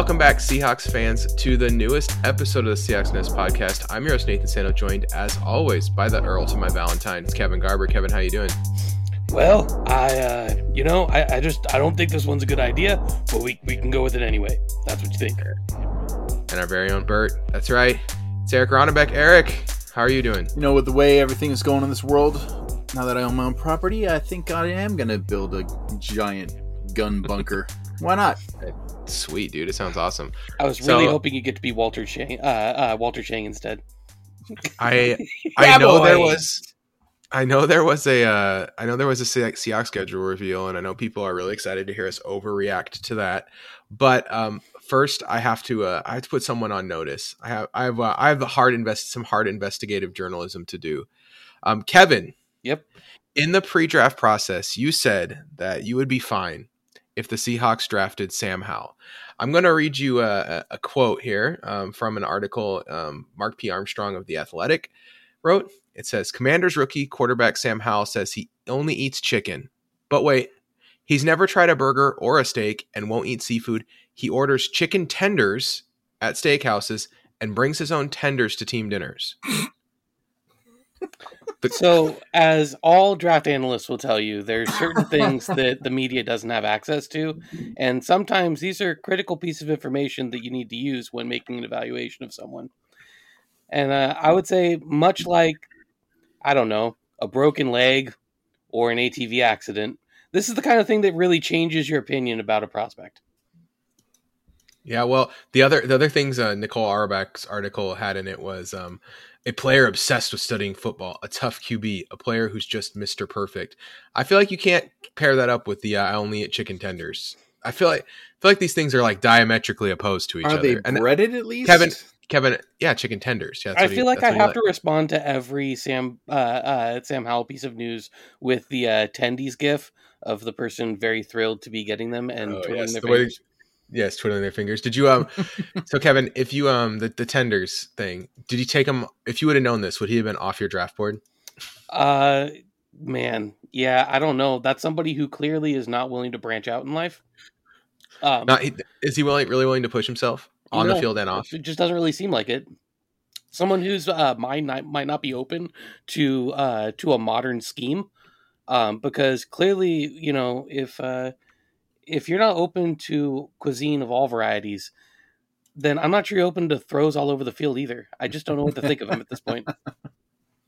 Welcome back, Seahawks fans, to the newest episode of the Seahawks Nest podcast. I'm your host Nathan Sano, joined as always by the Earl to my Valentine, Kevin Garber. Kevin, how you doing? Well, I, uh, you know, I, I just I don't think this one's a good idea, but we we can go with it anyway. That's what you think. And our very own Bert. That's right. It's Eric Ronnebeck. Eric, how are you doing? You know, with the way everything is going in this world, now that I own my own property, I think I am gonna build a giant gun bunker. Why not? Sweet, dude. It sounds awesome. I was really so, hoping you get to be Walter Chang, uh, uh, Walter Chang instead. I I know boy. there was I know there was a uh, I know there was a Seahawks schedule reveal, and I know people are really excited to hear us overreact to that. But um, first, I have to uh, I have to put someone on notice. I have I have uh, I have hard invest some hard investigative journalism to do. Um, Kevin. Yep. In the pre-draft process, you said that you would be fine if the Seahawks drafted Sam Howell. I'm going to read you a, a quote here um, from an article um, Mark P. Armstrong of The Athletic wrote. It says Commanders rookie quarterback Sam Howell says he only eats chicken. But wait, he's never tried a burger or a steak and won't eat seafood. He orders chicken tenders at steakhouses and brings his own tenders to team dinners. So, as all draft analysts will tell you, there's certain things that the media doesn't have access to, and sometimes these are critical pieces of information that you need to use when making an evaluation of someone. And uh, I would say, much like, I don't know, a broken leg or an ATV accident, this is the kind of thing that really changes your opinion about a prospect. Yeah, well, the other the other things uh, Nicole Auerbach's article had in it was um, a player obsessed with studying football, a tough QB, a player who's just Mister Perfect. I feel like you can't pair that up with the uh, I only eat chicken tenders. I feel like I feel like these things are like diametrically opposed to each are other. Are they breaded at least? Kevin, Kevin, yeah, chicken tenders. Yeah, I feel he, like I have like. to respond to every Sam uh, uh, Sam Howell piece of news with the uh, tendies gif of the person very thrilled to be getting them and oh, twiddling yes, their the fingers. Way, yes, twiddling their fingers. Did you um? so Kevin, if you um the, the tenders thing, did you take him? If you would have known this, would he have been off your draft board? Uh, man, yeah, I don't know. That's somebody who clearly is not willing to branch out in life. Um, not, is he willing, really willing to push himself? on the field and off. It just doesn't really seem like it. Someone whose uh, mind not, might not be open to uh, to a modern scheme, um, because clearly, you know, if uh, if you're not open to cuisine of all varieties, then I'm not sure you're open to throws all over the field either. I just don't know what to think of him at this point.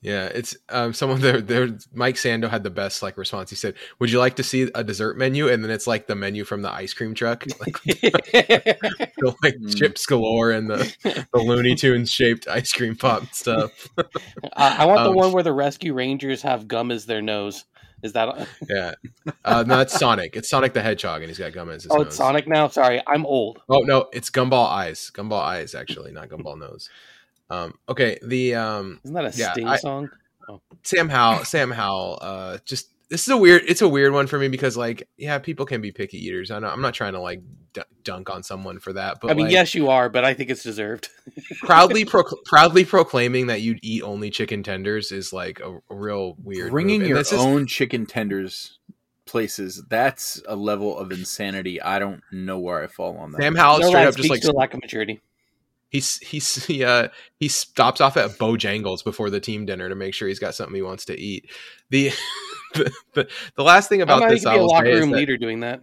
Yeah, it's um, someone there. There, Mike Sando had the best like response. He said, "Would you like to see a dessert menu?" And then it's like the menu from the ice cream truck, like, the, like mm. chips galore and the, the Looney Tunes shaped ice cream pop stuff. uh, I want the um, one where the Rescue Rangers have gum as their nose. Is that? yeah, uh, no, it's Sonic. It's Sonic the Hedgehog, and he's got gum as his oh, nose. it's Sonic now. Sorry, I'm old. Oh no, it's Gumball Eyes. Gumball Eyes, actually, not Gumball Nose. Um, okay, the um, isn't that a yeah, Sting I, song? Oh. Sam Howell, Sam Howell, uh, just this is a weird. It's a weird one for me because like, yeah, people can be picky eaters. I know, I'm not trying to like d- dunk on someone for that, but I mean, like, yes, you are, but I think it's deserved. proudly, pro- proudly proclaiming that you'd eat only chicken tenders is like a, a real weird. Bringing your own is, chicken tenders places that's a level of insanity i don't know where i fall on that sam howell no straight up just like to lack of maturity he's he's he uh he stops off at Bojangles before the team dinner to make sure he's got something he wants to eat. The the, the, the last thing about this, I will locker room leader doing that.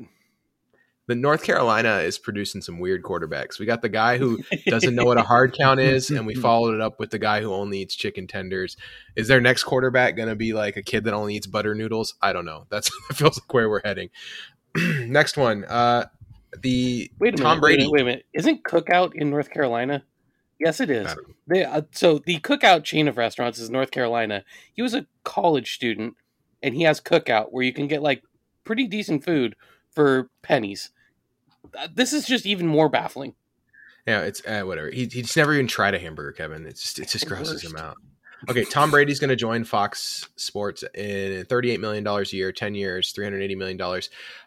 The North Carolina is producing some weird quarterbacks. We got the guy who doesn't know what a hard count is, and we followed it up with the guy who only eats chicken tenders. Is their next quarterback going to be like a kid that only eats butter noodles? I don't know. That's that feels like where we're heading. next one, uh, the wait a Tom minute, Brady. Wait a, minute, isn't Cookout in North Carolina? Yes, it is. They, uh, so the Cookout chain of restaurants is North Carolina. He was a college student, and he has Cookout where you can get like pretty decent food for pennies. Uh, this is just even more baffling. Yeah, it's uh, whatever. He, he's never even tried a hamburger, Kevin. It's just it just grosses him out. Okay, Tom Brady's going to join Fox Sports in $38 million a year, 10 years, $380 million.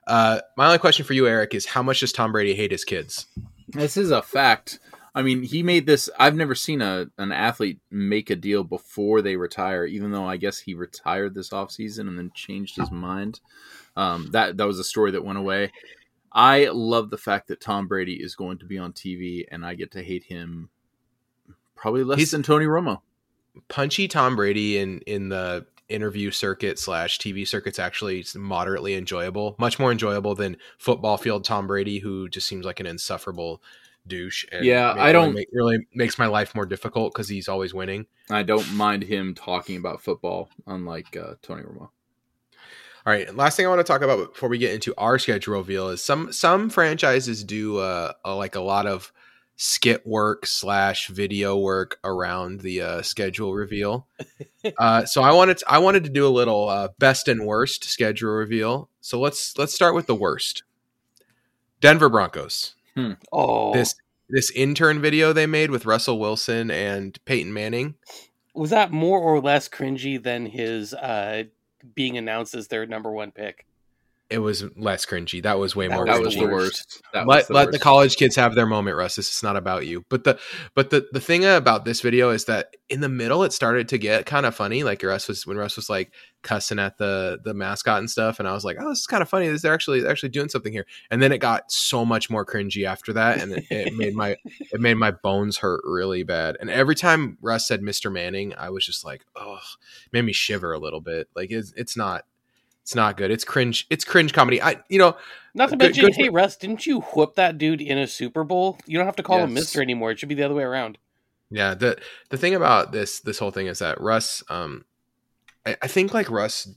Uh, my only question for you, Eric, is how much does Tom Brady hate his kids? This is a fact. I mean, he made this. I've never seen a an athlete make a deal before they retire, even though I guess he retired this offseason and then changed his mind. Um, that that was a story that went away. I love the fact that Tom Brady is going to be on TV, and I get to hate him probably less He's- than Tony Romo. Punchy Tom Brady in in the interview circuit slash TV circuit's actually moderately enjoyable, much more enjoyable than football field Tom Brady, who just seems like an insufferable douche. And Yeah, I don't- make, really makes my life more difficult because he's always winning. I don't mind him talking about football, unlike uh, Tony Romo. All right, last thing I want to talk about before we get into our schedule reveal is some some franchises do uh, uh like a lot of skit work slash video work around the uh, schedule reveal. uh, so I wanted to, I wanted to do a little uh, best and worst schedule reveal. So let's let's start with the worst. Denver Broncos. Oh, This this intern video they made with Russell Wilson and Peyton Manning. was that more or less cringy than his uh, being announced as their number one pick? It was less cringy. That was way That more. That was the worst. worst. That let the let the college kids have their moment, Russ. This is not about you. But the but the the thing about this video is that in the middle it started to get kind of funny. Like Russ was when Russ was like cussing at the the mascot and stuff, and I was like, oh, this is kind of funny. This they're actually they're actually doing something here. And then it got so much more cringy after that, and it, it made my it made my bones hurt really bad. And every time Russ said Mr. Manning, I was just like, oh, made me shiver a little bit. Like it's it's not. It's not good. It's cringe. It's cringe comedy. I, you know, Not to Good- mention, good for- hey Russ, didn't you whoop that dude in a Super Bowl? You don't have to call him Mister anymore. It should be the other way around. Yeah, the the thing about this this whole thing is that Russ, um, I, I think like Russ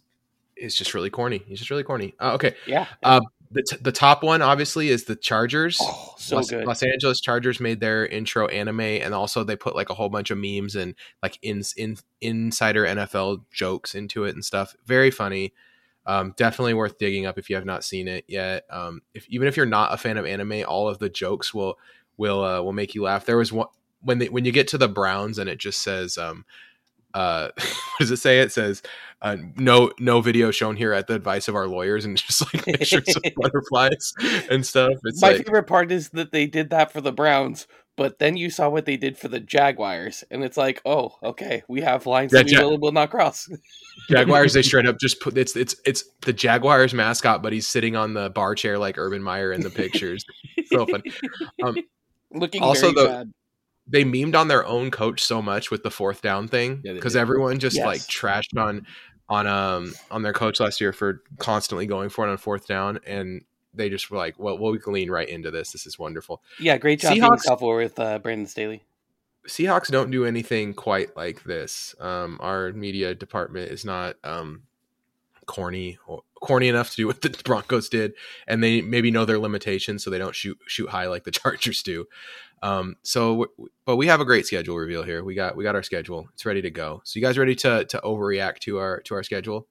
is just really corny. He's just really corny. Uh, okay, Yeah. uh, the t- the top one obviously is the Chargers. oh, so Los, good. Los Angeles Chargers made their intro anime, and also they put like a whole bunch of memes and like in, in insider NFL jokes into it and stuff. Very funny. Um, definitely worth digging up if you have not seen it yet. Um, if even if you're not a fan of anime, all of the jokes will will uh, will make you laugh. There was one when they, when you get to the Browns and it just says um uh what does it say? It says uh, no no video shown here at the advice of our lawyers and just like pictures of butterflies and stuff. It's My like favorite part is that they did that for the Browns, but then you saw what they did for the Jaguars, and it's like, oh, okay, we have lines Yeah, that we Ja- will will not cross. Jaguars, they straight up just put it's it's it's the Jaguars mascot, but he's sitting on the bar chair like Urban Meyer in the pictures. so funny. Um, Looking also the- bad. They memed on their own coach so much with the fourth down thing because did. everyone just Yes. like trashed on on um on their coach last year for constantly going for it on fourth down, and they just were like, well, well, we can lean right into this. This is wonderful. Yeah, great job Seahawks- self-aware with uh, Brandon Staley. Seahawks don't do anything quite like this. Um, our media department is not um, corny or corny enough to do what the Broncos did, and they maybe know their limitations, so they don't shoot shoot high like the Chargers do. Um, so, but we have a great schedule reveal here. We got we got our schedule. It's ready to go. So, you guys ready to to overreact to our to our schedule?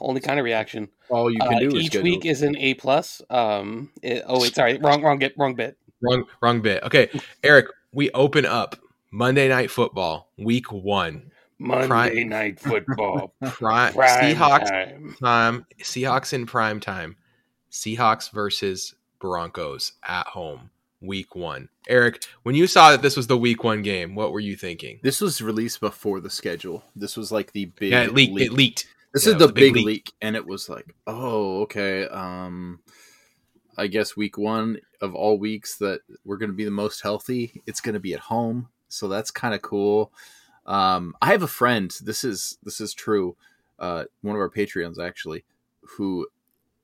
Only kind of reaction. All you can Uh, do is each schedule. week is an A plus. Um, it- oh wait, sorry, wrong, wrong, get wrong bit. Wrong wrong bit. Okay, Eric. We open up Monday Night Football, Week One. Monday Prime- Night Football, Prime, prime Seahawks time. time. Seahawks in prime time. Seahawks versus Broncos at home, week one. Eric, when you saw that this was the week one game, what were you thinking? This was released before the schedule. This was like the big Yeah, it leaked. leak. It leaked. This Yeah, is the big big leak. leak. and it was like, oh, okay. Um, I guess week one of all weeks that we're going to be the most healthy. It's going to be at home, so that's kind of cool. Um, I have a friend. This is this is true. Uh, one of our Patreons actually, who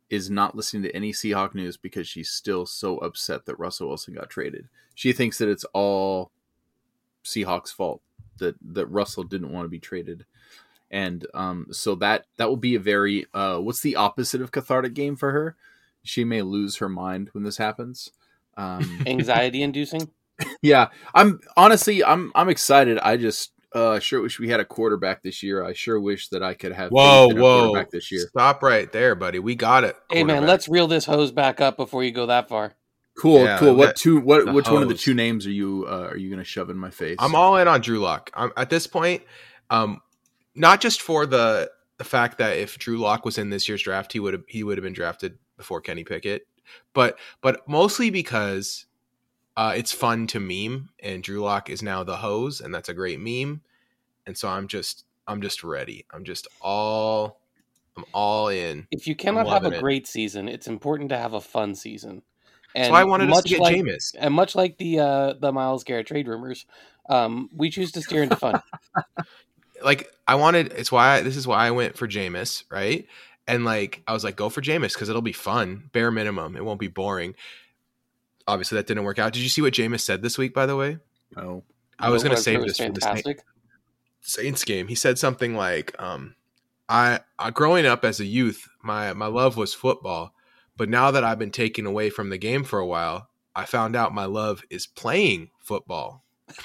is not listening to any Seahawk news because she's still so upset that Russell Wilson got traded. She thinks that it's all Seahawks' fault that that Russell didn't want to be traded and um, so that that will be a very uh, what's the opposite of cathartic game for her she may lose her mind when this happens um, Anxiety inducing. yeah i'm honestly i'm i'm excited i just uh, I sure wish we had a quarterback this year. I sure wish that I could have Whoa, faith a whoa! quarterback this year. Stop right there, buddy. We got it. Hey man, let's reel this hose back up before you go that far. Cool, Yeah, cool. What two? What the which one of the two names are you uh, are you going to shove in my face? I'm all in on Drew Lock. I'm at this point, um, not just for the the fact that if Drew Lock was in this year's draft, he would have he would have been drafted before Kenny Pickett, but but mostly because uh, it's fun to meme, and Drew Lock is now the hose, and that's a great meme, and so I'm just I'm just ready. I'm just all I'm all in. If you cannot have a loving it. great season, it's important to have a fun season. And So I wanted us much to get like, Jameis. and much like the uh, the Myles Garrett trade rumors, um, we choose to steer into fun. Like I wanted. It's why this is why I went for Jameis, right? And like I was like, go for Jameis because it'll be fun, bare minimum. It won't be boring. Obviously, that didn't work out. Did you see what Jameis said this week? By the way, Oh, I was What going to save this for the Saints. Saints game. He said something like, um, I, I growing up as a youth, my my love was football, but now that I've been taken away from the game for a while, I found out my love is playing football.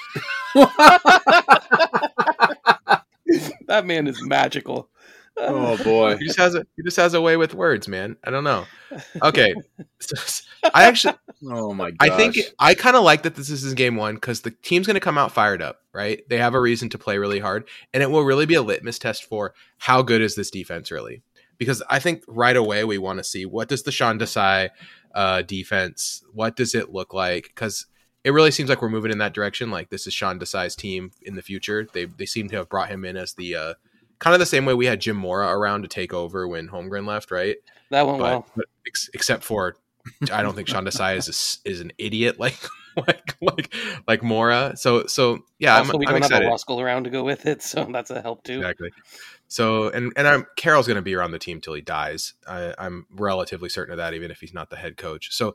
that man is magical. oh boy. He just has a he just has a way with words, man. I don't know. Okay, So, I actually Oh my gosh. I think I kind of like that this is game one because the team's going to come out fired up, right? They have a reason to play really hard, and it will really be a litmus test for how good is this defense really. Because I think right away we want to see what does the Sean Desai uh, defense, what does it look like? Because it really seems like we're moving in that direction. Like this is Sean Desai's team in the future. They they seem to have brought him in as the uh, kind of the same way we had Jim Mora around to take over when Holmgren left, right? That went but, well. but ex- except for I don't think Sean Desai is a is an idiot like like like like Mora. So so yeah, also, I'm, we I'm don't have excited. a Ruskell around to go with it, so that's a help too. Exactly. So and and I'm Carroll's going to be around the team till he dies. I, I'm relatively certain of that, even if he's not the head coach. So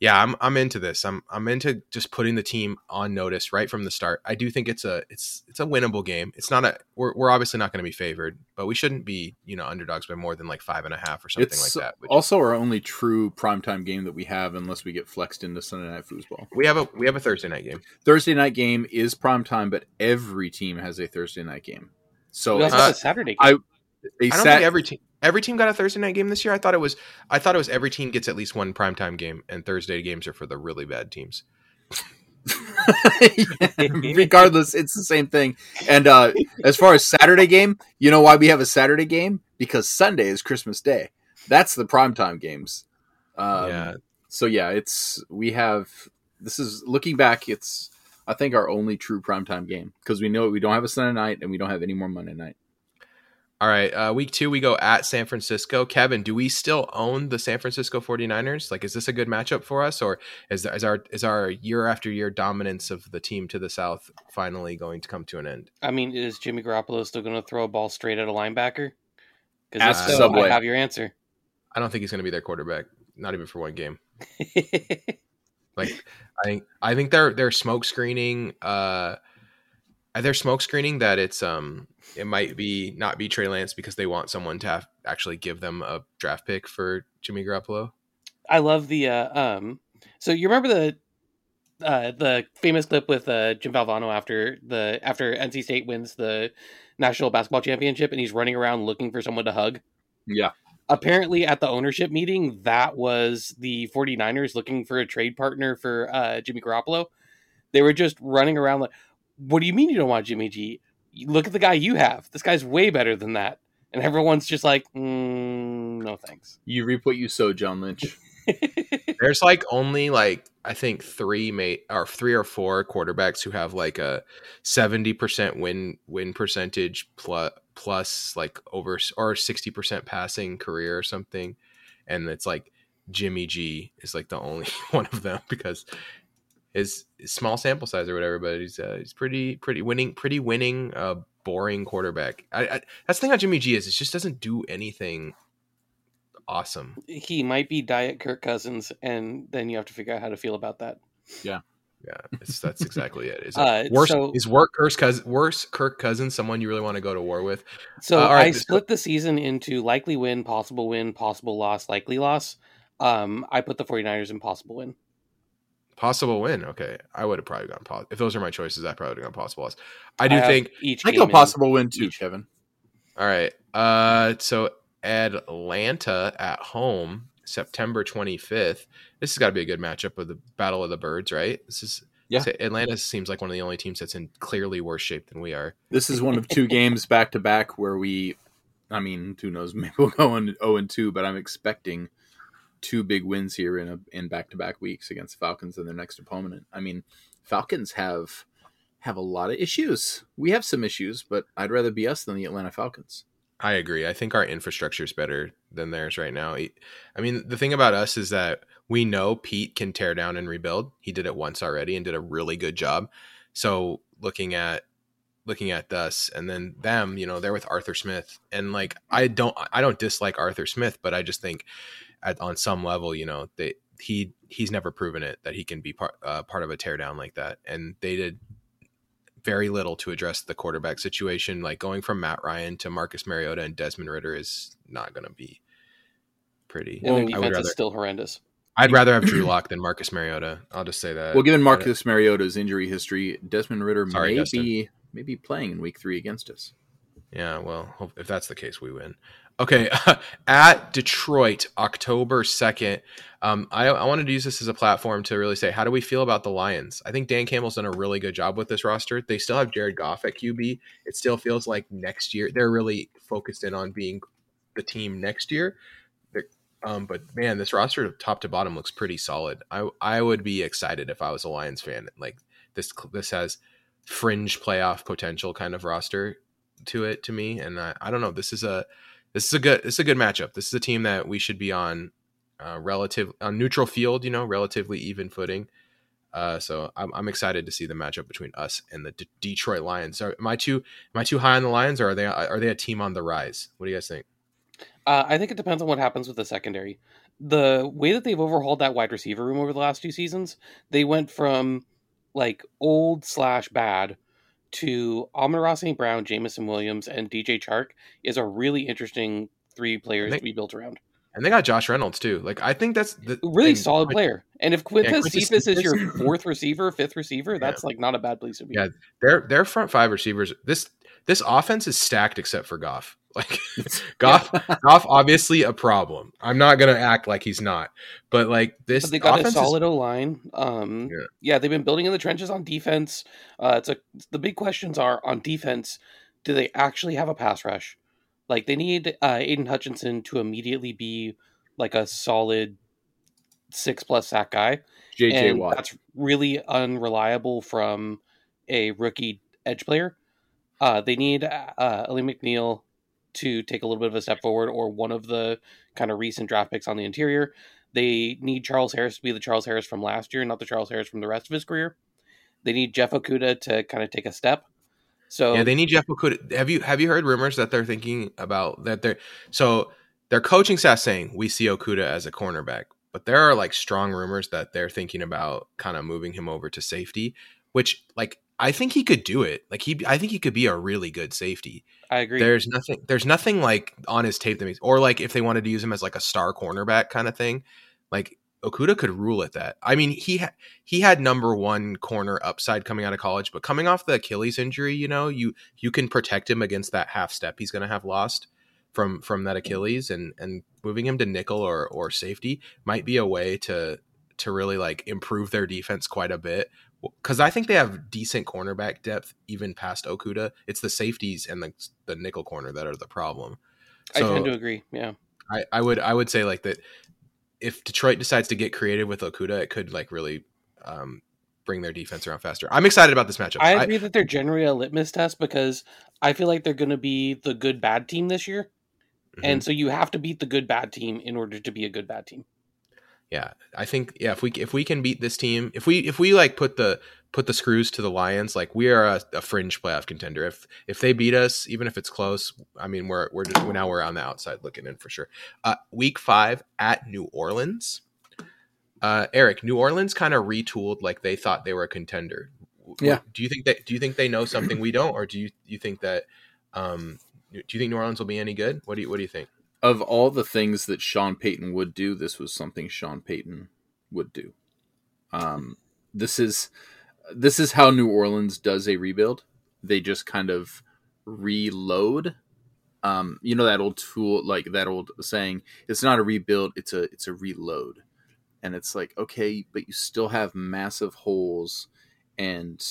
yeah, I'm I'm into this. I'm I'm into just putting the team on notice right from the start. I do think it's a it's it's a winnable game. It's not a we're we're obviously not going to be favored, but we shouldn't be you know underdogs by more than like five and a half or something it's like that. Which, also our only true primetime game that we have, unless we get flexed into Sunday night football. we have a we have a Thursday night game. Thursday night game is primetime, but every team has a Thursday night game. So we also uh, a Saturday. Game. they I don't sat- think every team every team got a Thursday night game this year. I thought it was I thought it was every team gets at least one primetime game, and Thursday games are for the really bad teams. regardless, it's the same thing. And uh, as far as Saturday game, you know why we have a Saturday game? Because Sunday is Christmas Day. That's the primetime games. Um, yeah, So yeah, it's we have. This is looking back. It's I think our only true primetime game because we know we don't have a Sunday night and we don't have any more Monday night. All right, uh, week two we go at San Francisco. Kevin, do we still own the San Francisco 49ers? Like, is this a good matchup for us, or is, is our is our year after year dominance of the team to the south finally going to come to an end? I mean, is Jimmy Garoppolo still going to throw a ball straight at a linebacker? Because Ask so, Subway. I have your answer. I don't think he's going to be their quarterback, not even for one game. Like, I think I think they're they're smoke screening. Uh, they're smoke screening that it's um it might be not be Trey Lance because they want someone to have, actually give them a draft pick for Jimmy Garoppolo. I love the uh, um. So you remember the uh, the famous clip with uh, Jim Valvano after the after NC State wins the national basketball championship, and he's running around looking for someone to hug. Yeah, Apparently, at the ownership meeting, that was the 49ers looking for a trade partner for uh, Jimmy Garoppolo. They were just running around like, "What do you mean you don't want Jimmy G? Look at the guy you have. This guy's way better than that." And everyone's just like, mm, "No thanks." you reap what you sow, John Lynch. There's like only like I think three mate or three or four quarterbacks who have like a seventy percent win win percentage plus plus like over or sixty percent passing career or something, and it's like Jimmy G is like the only one of them because his, his small sample size or whatever, but he's uh, he's pretty pretty winning pretty winning uh boring quarterback. I, I that's the thing about Jimmy G is it just doesn't do anything awesome. he might be diet Kirk Cousins, and then you have to figure out how to feel about that. Yeah, it's, that's exactly it. Is Uh, worse? so- is work Kirk Cousins worse? Kirk Cousins, someone you really want to go to war with? So Uh, all right, I this- split the season into likely win, possible win, possible loss, likely loss. Um, I put the 49ers in possible win. Possible win. Okay, I would have probably gone. Pos- if those are my choices, I probably would have gone possible loss. I do have think. each I game go possible win too, each. Kevin. All right. Uh, so Atlanta at home, September twenty fifth. This has got to be a good matchup of the Battle of the Birds, right? This is. Yeah. Atlanta seems like one of the only teams that's in clearly worse shape than we are. This is one of two games back to back where we, I mean, who knows? Maybe we'll go in zero oh and two, but I'm expecting two big wins here in a in back to back weeks against Falcons and their next opponent. I mean, Falcons have have a lot of issues. We have some issues, but I'd rather be us than the Atlanta Falcons. I agree. I think our infrastructure is better than theirs right now. I mean, the thing about us is that we know Pete can tear down and rebuild. He did it once already and did a really good job. So looking at looking at us and then them, you know, they're with Arthur Smith, and like I don't I don't dislike Arthur Smith, but I just think at on some level, you know, they he he's never proven it that he can be part uh, part of a teardown like that, and they did very little to address the quarterback situation. Like going from Matt Ryan to Marcus Mariota and Desmond Ridder is not going to be pretty. And their I would defense rather, is still horrendous. I'd rather have Drew Lock than Marcus Mariota. I'll just say that. Well, given uh, Marcus Mariota's injury history, Desmond Ridder Sorry, may Dustin. be maybe playing in Week Three against us. Yeah, well, if that's the case, we win. Okay, at Detroit, October 2nd. Um, I, I wanted to use this as a platform to really say, how do we feel about the Lions? I think Dan Campbell's done a really good job with this roster. They still have Jared Goff at QB. It still feels like next year, they're really focused in on being the team next year. Um, but man, this roster top to bottom looks pretty solid. I I would be excited if I was a Lions fan. Like this this has fringe playoff potential kind of roster to it to me, and I, I don't know. This is a this is a good this is a good matchup. This is a team that we should be on uh, relative on neutral field, you know, relatively even footing. Uh, so I'm, I'm excited to see the matchup between us and the D- Detroit Lions. Are, am I too am I too high on the Lions, or are they are they a team on the rise? What do you guys think? Uh, I think it depends on what happens with the secondary. The way that they've overhauled that wide receiver room over the last two seasons, they went from like old slash bad to Amon-Ra St. Brown, Jameson Williams, and DJ Chark is a really interesting three players They- to be built around. And they got Josh Reynolds too. Like I think that's the Really and- solid player. And if Quintez Quintez Cephas is your fourth receiver, fifth receiver, that's like not a bad place to be. Yeah. Their their front five receivers. This this offense is stacked except for Goff. Like Goff, Goff obviously a problem. I'm not gonna act like he's not, but like this But they got a solid O line. Um, Yeah. yeah. they've been building in the trenches on defense. Uh, it's a the big questions are on defense. Do they actually have a pass rush? Like they need uh, Aidan Hutchinson to immediately be like a solid six plus sack guy, JJ Watt. that's really unreliable from a rookie edge player. Uh, they need uh, McNeill to take a little bit of a step forward, or one of the kind of recent draft picks on the interior. They need Charles Harris to be the Charles Harris from last year, not the Charles Harris from the rest of his career. They need Jeff Okudah to kind of take a step. So Yeah, they need Jeff Okudah. Have you have you heard rumors that they're thinking about that they're so their coaching staff saying we see Okudah as a cornerback, but there are like strong rumors that they're thinking about kind of moving him over to safety, which like I think he could do it. Like he I think he could be a really good safety. I agree. There's nothing there's nothing like on his tape that makes or like if they wanted to use him as like a star cornerback kind of thing, like Okudah could rule at that. I mean, he ha- he had number one corner upside coming out of college, but coming off the Achilles injury, you know, you you can protect him against that half step he's going to have lost from from that Achilles, and and moving him to nickel or or safety might be a way to to really like improve their defense quite a bit. Because I think they have decent cornerback depth even past Okudah. It's the safeties and the the nickel corner that are the problem. I tend to agree. Yeah. I, I would I would say like that if Detroit decides to get creative with Okudah, it could like really um, bring their defense around faster. I'm excited about this matchup. I I- agree that they're generally a litmus test because I feel like they're going to be the good bad team this year. Mhm. And so you have to beat the good bad team in order to be a good bad team. Yeah, I think yeah if we if we can beat this team, if we if we like put the put the screws to the Lions, like we are a, a fringe playoff contender. If if they beat us, even if it's close, I mean we're we're just now we're on the outside looking in for sure. Uh, week five at New Orleans. Uh, Eric, New Orleans kind of retooled like they thought they were a contender. Yeah. Do you think that? Do you think they know something we don't, or do you you think that? Um, do you think New Orleans will be any good? What do you What do you think? Of all the things that Sean Payton would do, this was something Sean Payton would do. Um, this is this is how New Orleans does a rebuild. They just kind of reload. Um, you know that old tool, like that old saying, "It's not a rebuild; it's a it's a reload." And it's like, okay, but you still have massive holes, and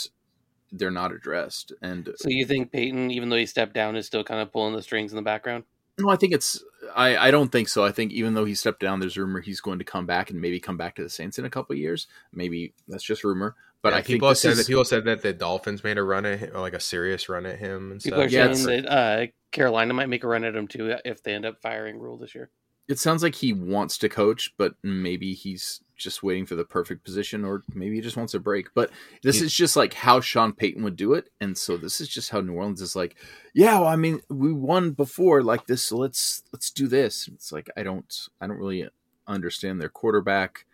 they're not addressed. And So you think Payton, even though he stepped down, is still kind of pulling the strings in the background? No, I think it's. I, I don't think so. I think even though he stepped down, there's rumor he's going to come back and maybe come back to the Saints in a couple of years. Maybe that's just rumor. But Yeah, I think people have said is, that people said that the Dolphins made a run at him, like a serious run at him and People stuff. are Yeah, saying that uh, Carolina might make a run at him too if they end up firing Rhule this year. it sounds like he wants to coach, but maybe he's just waiting for the perfect position, or maybe he just wants a break. But this Yeah. is just like how Sean Payton would do it, and so this is just how New Orleans is like. Yeah, well, I mean, we won before like this, so let's let's do this. It's like I don't I don't really understand their quarterback.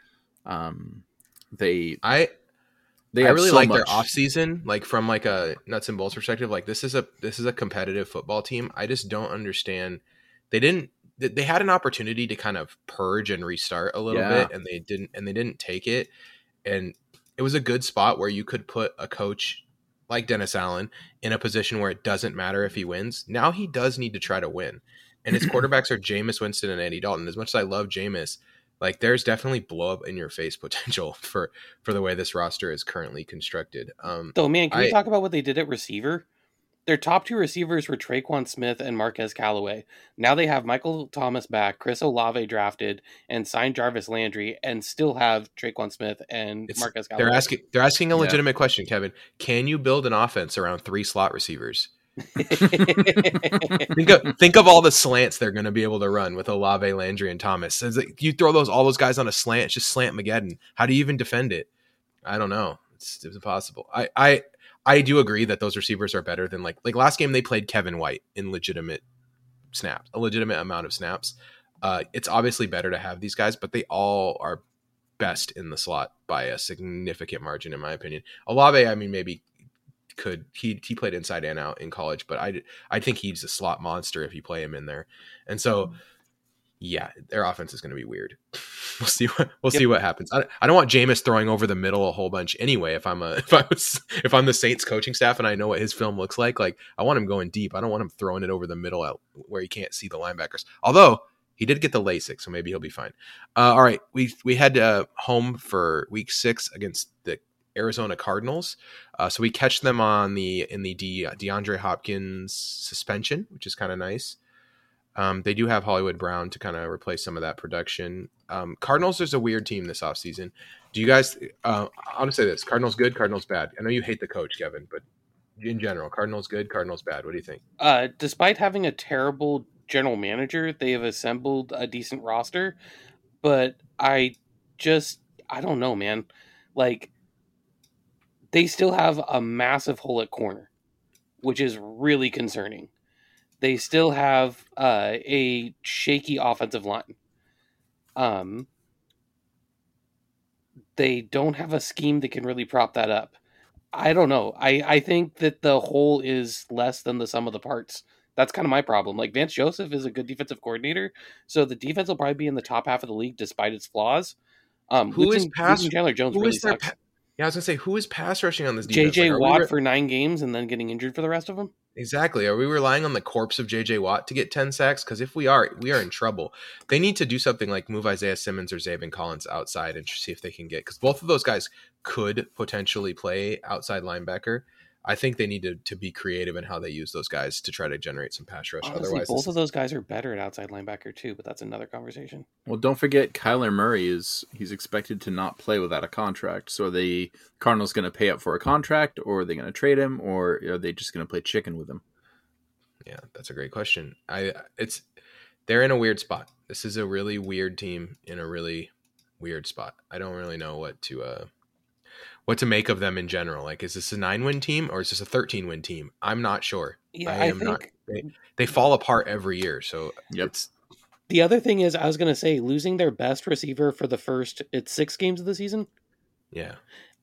Um, they I they I really so like much. their off season, like from like a nuts and bolts perspective. Like this is a this is a competitive football team. I just don't understand. They didn't. They- They had an opportunity to kind of purge and restart a little Yeah. bit, and they didn't. And they didn't take it. And it was a good spot where you could put a coach like Dennis Allen in a position where it doesn't matter if he wins. Now he does need to try to win, and his quarterbacks are Jameis Winston and Andy Dalton. As much as I love Jameis, like there's definitely blow up in your face potential for for the way this roster is currently constructed. Um, Though, man, can we talk about what they did at receiver? Their top two receivers were Tre'Quan Smith and Marquez Callaway. Now they have Michael Thomas back, Chris Olave drafted, and signed Jarvis Landry, and still have Tre'Quan Smith and It's- Marquez Callaway. they're asking they're asking a Yeah. legitimate question, Kevin. Can you build an offense around three slot receivers? Think of think of all the slants they're going to be able to run with Olave, Landry, and Thomas. Like, you throw those all those guys on a slant, it's just slant Mageddon. How do you even defend it? I don't know. It's, it's impossible. I, I I do agree that those receivers are better than like like last game they played Kevin White in legitimate snaps, a legitimate amount of snaps. Uh, it's obviously better to have these guys, but they all are best in the slot by a significant margin, in my opinion. Olave, I mean, maybe could he he played inside and out in college, but I I think he's a slot monster if you play him in there, and so yeah, their offense is going to be weird. We'll see what we'll see what happens. I, I don't want Jameis throwing over the middle a whole bunch anyway. If I'm a if I was if I'm the Saints coaching staff and I know what his film looks like, like I want him going deep. I don't want him throwing it over the middle out where he can't see the linebackers. Although he did get the LASIK, so maybe he'll be fine. Uh, all right, we we head uh, home for week six against the Arizona Cardinals. Uh, so we catch them on the in the De, DeAndre Hopkins suspension, which is kind of nice. Um, they do have Hollywood Brown to kind of replace some of that production. Um, Cardinals is a weird team this offseason. Do you guys? Uh, I'll just say this: Cardinals good, Cardinals bad. I know you hate the coach, Kevin, but in general, Cardinals good, Cardinals bad. What do you think? Uh, despite having a terrible general manager, they have assembled a decent roster. But I just, I don't know, man. Like, they still have a massive hole at corner, which is really concerning. They still have uh, a shaky offensive line. Um, they don't have a scheme that can really prop that up. I don't know. I, I think that the whole is less than the sum of the parts. That's kind of my problem. Like Vance Joseph is a good defensive coordinator, so the defense will probably be in the top half of the league despite its flaws. Um, Who is pass- Chandler Jones Who really is their pa- yeah, I was gonna say who is pass rushing on this defense? JJ Like, we Watt re- for nine games and then getting injured for the rest of them. Exactly. Are we relying on the corpse of JJ Watt to get 10 sacks? Because if we are, we are in trouble. They need to do something like move Isaiah Simmons or Zaven Collins outside and see if they can get because both of those guys could potentially play outside linebacker. I think they need to, to be creative in how they use those guys to try to generate some pass rush. Honestly, Otherwise, both of those guys are better at outside linebacker too, but that's another conversation. Well, don't forget Kyler Murray is he's expected to not play without a contract. So are the Cardinals going to pay up for a contract, or are they going to trade him, or are they just going to play chicken with him? yeah, that's a great question. I it's they're in a weird spot. This is a really weird team in a really weird spot. I don't really know what to uh what to make of them in general. Like, is this a nine win team or is this a thirteen win team? I'm not sure. Yeah, I I, am think not. They, they fall apart every year, so Yep. it's the other thing is I was going to say losing their best receiver for the first it's six games of the season. yeah.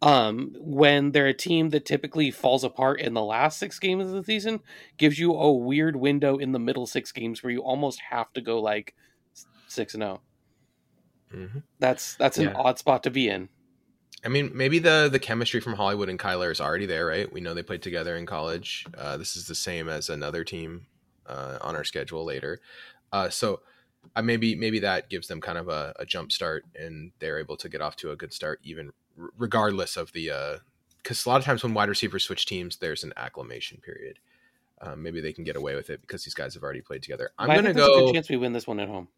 um, when they're a team that typically falls apart in the last six games of the season, gives you a weird window in the middle six games where you almost have to go like six and zero. hmm That's that's an Yeah. odd spot to be in. I mean, maybe the the chemistry from Hollywood and Kyler is already there, right? We know they played together in college. Uh, this is the same as another team uh, on our schedule later. Uh, so uh, maybe maybe that gives them kind of a, a jump start, and they're able to get off to a good start, even r- regardless of the. Because a lot of times when wide receivers switch teams, there's an acclimation period. Um, maybe they can get away with it because these guys have already played together. I'm there's a go. good chance we win this one at home.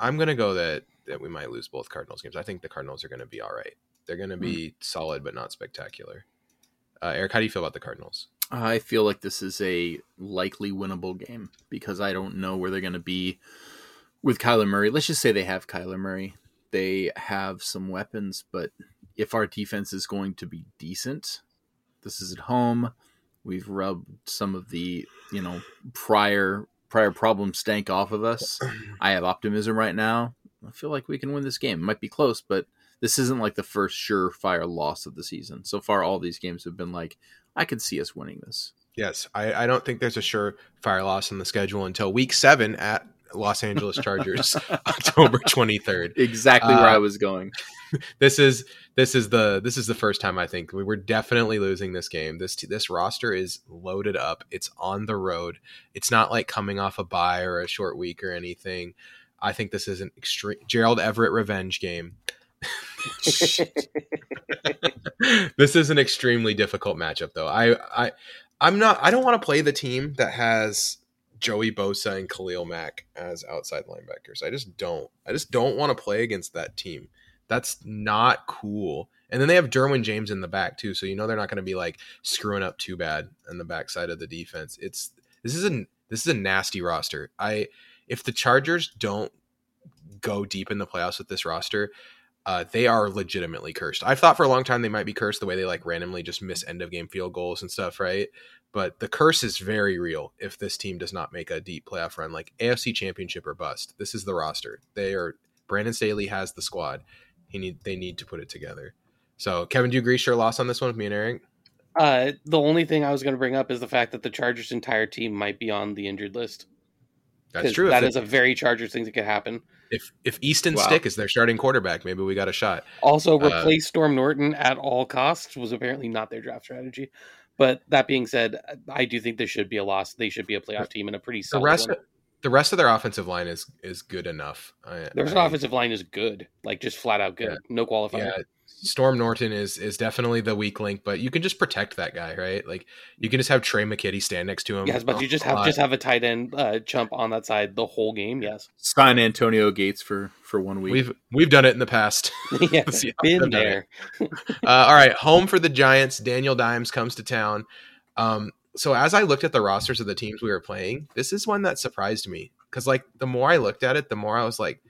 I'm gonna go that that we might lose both Cardinals games. I think the Cardinals are gonna be all right. They're gonna Hmm. be solid but not spectacular. Uh, Eric, how do you feel about the Cardinals? I feel like this is a likely winnable game because I don't know where they're going to be with Kyler Murray. Let's just say they have Kyler Murray. they have some weapons, but if our defense is going to be decent, this is at home. We've rubbed some of the, you know, prior prior problem stank off of us. I have optimism right now. I feel like we can win this game. It might be close, but this isn't like the first surefire loss of the season. So far, all these games have been like, I could see us winning this. Yes, I, I don't think there's a surefire loss in the schedule until week seven at Los Angeles Chargers, October 23rd. Exactly where uh, I was going. This is this is the this is the first time I think we were definitely losing this game. This this roster is loaded up. It's on the road. It's not like coming off a bye or a short week or anything. I think this is an extreme Gerald Everett revenge game. this is an extremely difficult matchup though. I I I'm not I don't want to play the team that has Joey Bosa and Khalil Mack as outside linebackers. I just don't. I just don't want to play against that team. That's not cool. And then they have Derwin James in the back too, so you know they're not going to be like screwing up too bad on the backside of the defense. It's this is a this is a nasty roster. I if the Chargers don't go deep in the playoffs with this roster, uh, they are legitimately cursed. I've thought for a long time they might be cursed the way they like randomly just miss end of game field goals and stuff, right? But the curse is very real if this team does not make a deep playoff run, like AFC Championship or bust. This is the roster. They are Brandon Staley has the squad. He need they need to put it together. So Kevin, do you agree? Sure, loss on this one with me and Eric. Uh, the only thing I was going to bring up is the fact that the Chargers' entire team might be on the injured list. That's true. That is a very Chargers thing that could happen. If if Easton wow. Stick is their starting quarterback, maybe we got a shot. Also, uh, replace uh, Storm Norton at all costs was apparently not their draft strategy. But that being said, I do think this should be a loss. They should be a playoff team and a pretty solid the rest one. Of, the rest of their offensive line is is good enough. I, Their I, offensive line is good, like just flat out good. Yeah, no qualifier. Yeah, Storm Norton is is definitely the weak link, but you can just protect that guy, right? Like you can just have Tre McKitty stand next to him. Yes, but you just have just have a tight end uh, chump on that side the whole game. Yes, sign Antonio Gates for for one week. We've we've done it in the past. yeah, been there. uh, all right, home for the Giants. Daniel Dimes comes to town. Um, so as I looked at the rosters of the teams we were playing, this is one that surprised me because like the more I looked at it, the more I was like,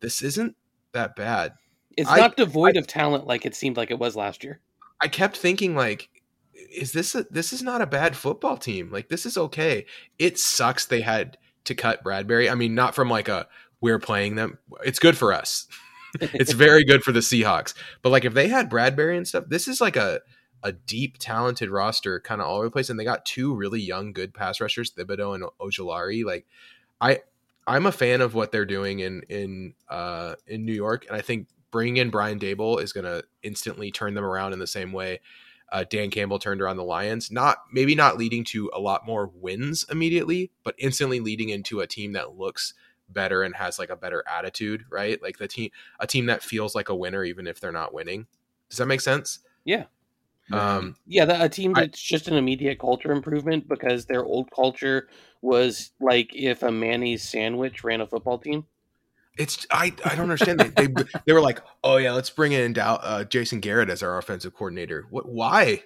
this isn't that bad. It's I, not devoid I, of talent like it seemed like it was last year. I kept thinking like, is this a, this is not a bad football team? Like this is okay. It sucks they had to cut Bradbury. I mean, not from like a we're playing them. It's good for us. it's very good for the Seahawks. But like if they had Bradbury and stuff, this is like a a deep, talented roster, kind of all over the place, and they got two really young, good pass rushers, Thibodeaux and Ojulari. Like, I, I'm a fan of what they're doing in in uh, in New York, and I think bringing in Brian Daboll is going to instantly turn them around in the same way uh, Dan Campbell turned around the Lions. Not maybe not leading to a lot more wins immediately, but instantly leading into a team that looks better and has like a better attitude, right? Like the team, a team that feels like a winner even if they're not winning. Does that make sense? Yeah. Um, yeah, the, a team that's I, just an immediate culture improvement because their old culture was like if a Manny's sandwich ran a football team. It's I, I don't understand. they, they they were like, oh yeah, let's bring in Dow, uh, Jason Garrett as our offensive coordinator. What? Why?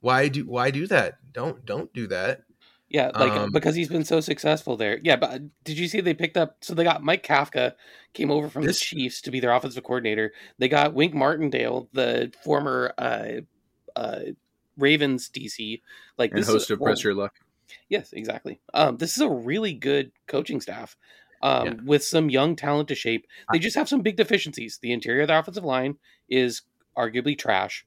Why do why do that? Don't don't do that. Yeah, like um, because he's been so successful there. Yeah, but uh, did you see they picked up? So they got Mike Kafka came over from this, the Chiefs to be their offensive coordinator. They got Wink Martindale, the former uh, uh, Ravens DC, like and this host of Press Your Luck. Yes, exactly. Um, this is a really good coaching staff um, yeah. with some young talent to shape. They just have some big deficiencies. The interior of the offensive line is arguably trash.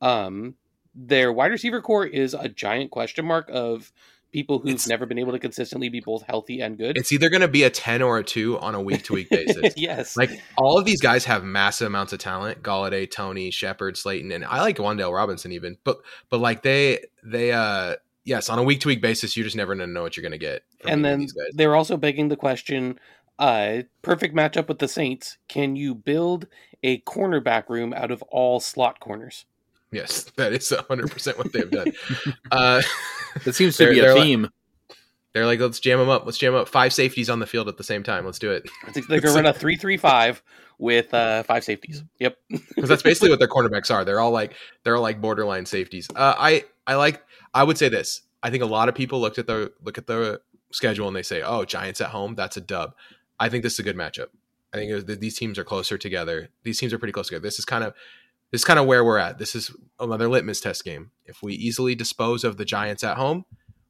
Um, their wide receiver core is a giant question mark of people who've it's, never been able to consistently be both healthy and good. It's either going to be a 10 or a 2 on a week to week basis. yes. Like all of these guys have massive amounts of talent. Golladay, Toney, Shepard, Slayton, and I like Wan'Dale Robinson even. But but like they they uh yes, on a week to week basis, you're just never know what you're going to get. And then they're also begging the question uh perfect matchup with the Saints. Can you build a cornerback room out of all slot corners? Yes, that is 100% what they've done. uh, that seems to be a theme. Like, they're like, let's jam them up. Let's jam up five safeties on the field at the same time. Let's do it. They're going to run a three-three-five with uh, five safeties. Yep, because that's basically what their cornerbacks are. They're all like they're all like borderline safeties. Uh, I I like. I would say this. I think a lot of people looked at the look at the schedule and they say, "Oh, Giants at home, that's a dub." I think this is a good matchup. I think it was, these teams are closer together. These teams are pretty close together. This is kind of this is kind of where we're at. This is another litmus test game. If we easily dispose of the Giants at home,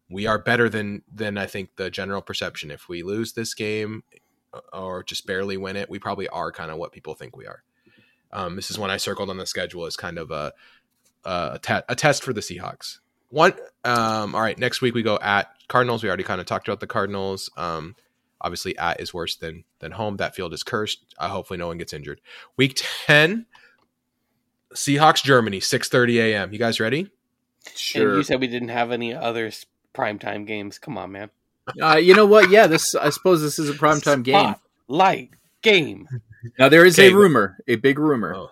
we are better than than I think the general perception. If we lose this game uh, or just barely win it, we probably are kind of what people think we are. Um, this is when I circled on the schedule as kind of a a, te- a test for the Seahawks. One, um, all right. Next week we go at Cardinals. We already kind of talked about the Cardinals. Um, obviously, at is worse than than home. That field is cursed. Uh, hopefully, no one gets injured. Week ten, Seahawks Germany, six thirty a.m. You guys ready? Sure. And you said we didn't have any other primetime games. Come on, man. Uh, you know what? Yeah, this I suppose this is a primetime game. Light game. Now there is a rumor, a big rumor, oh.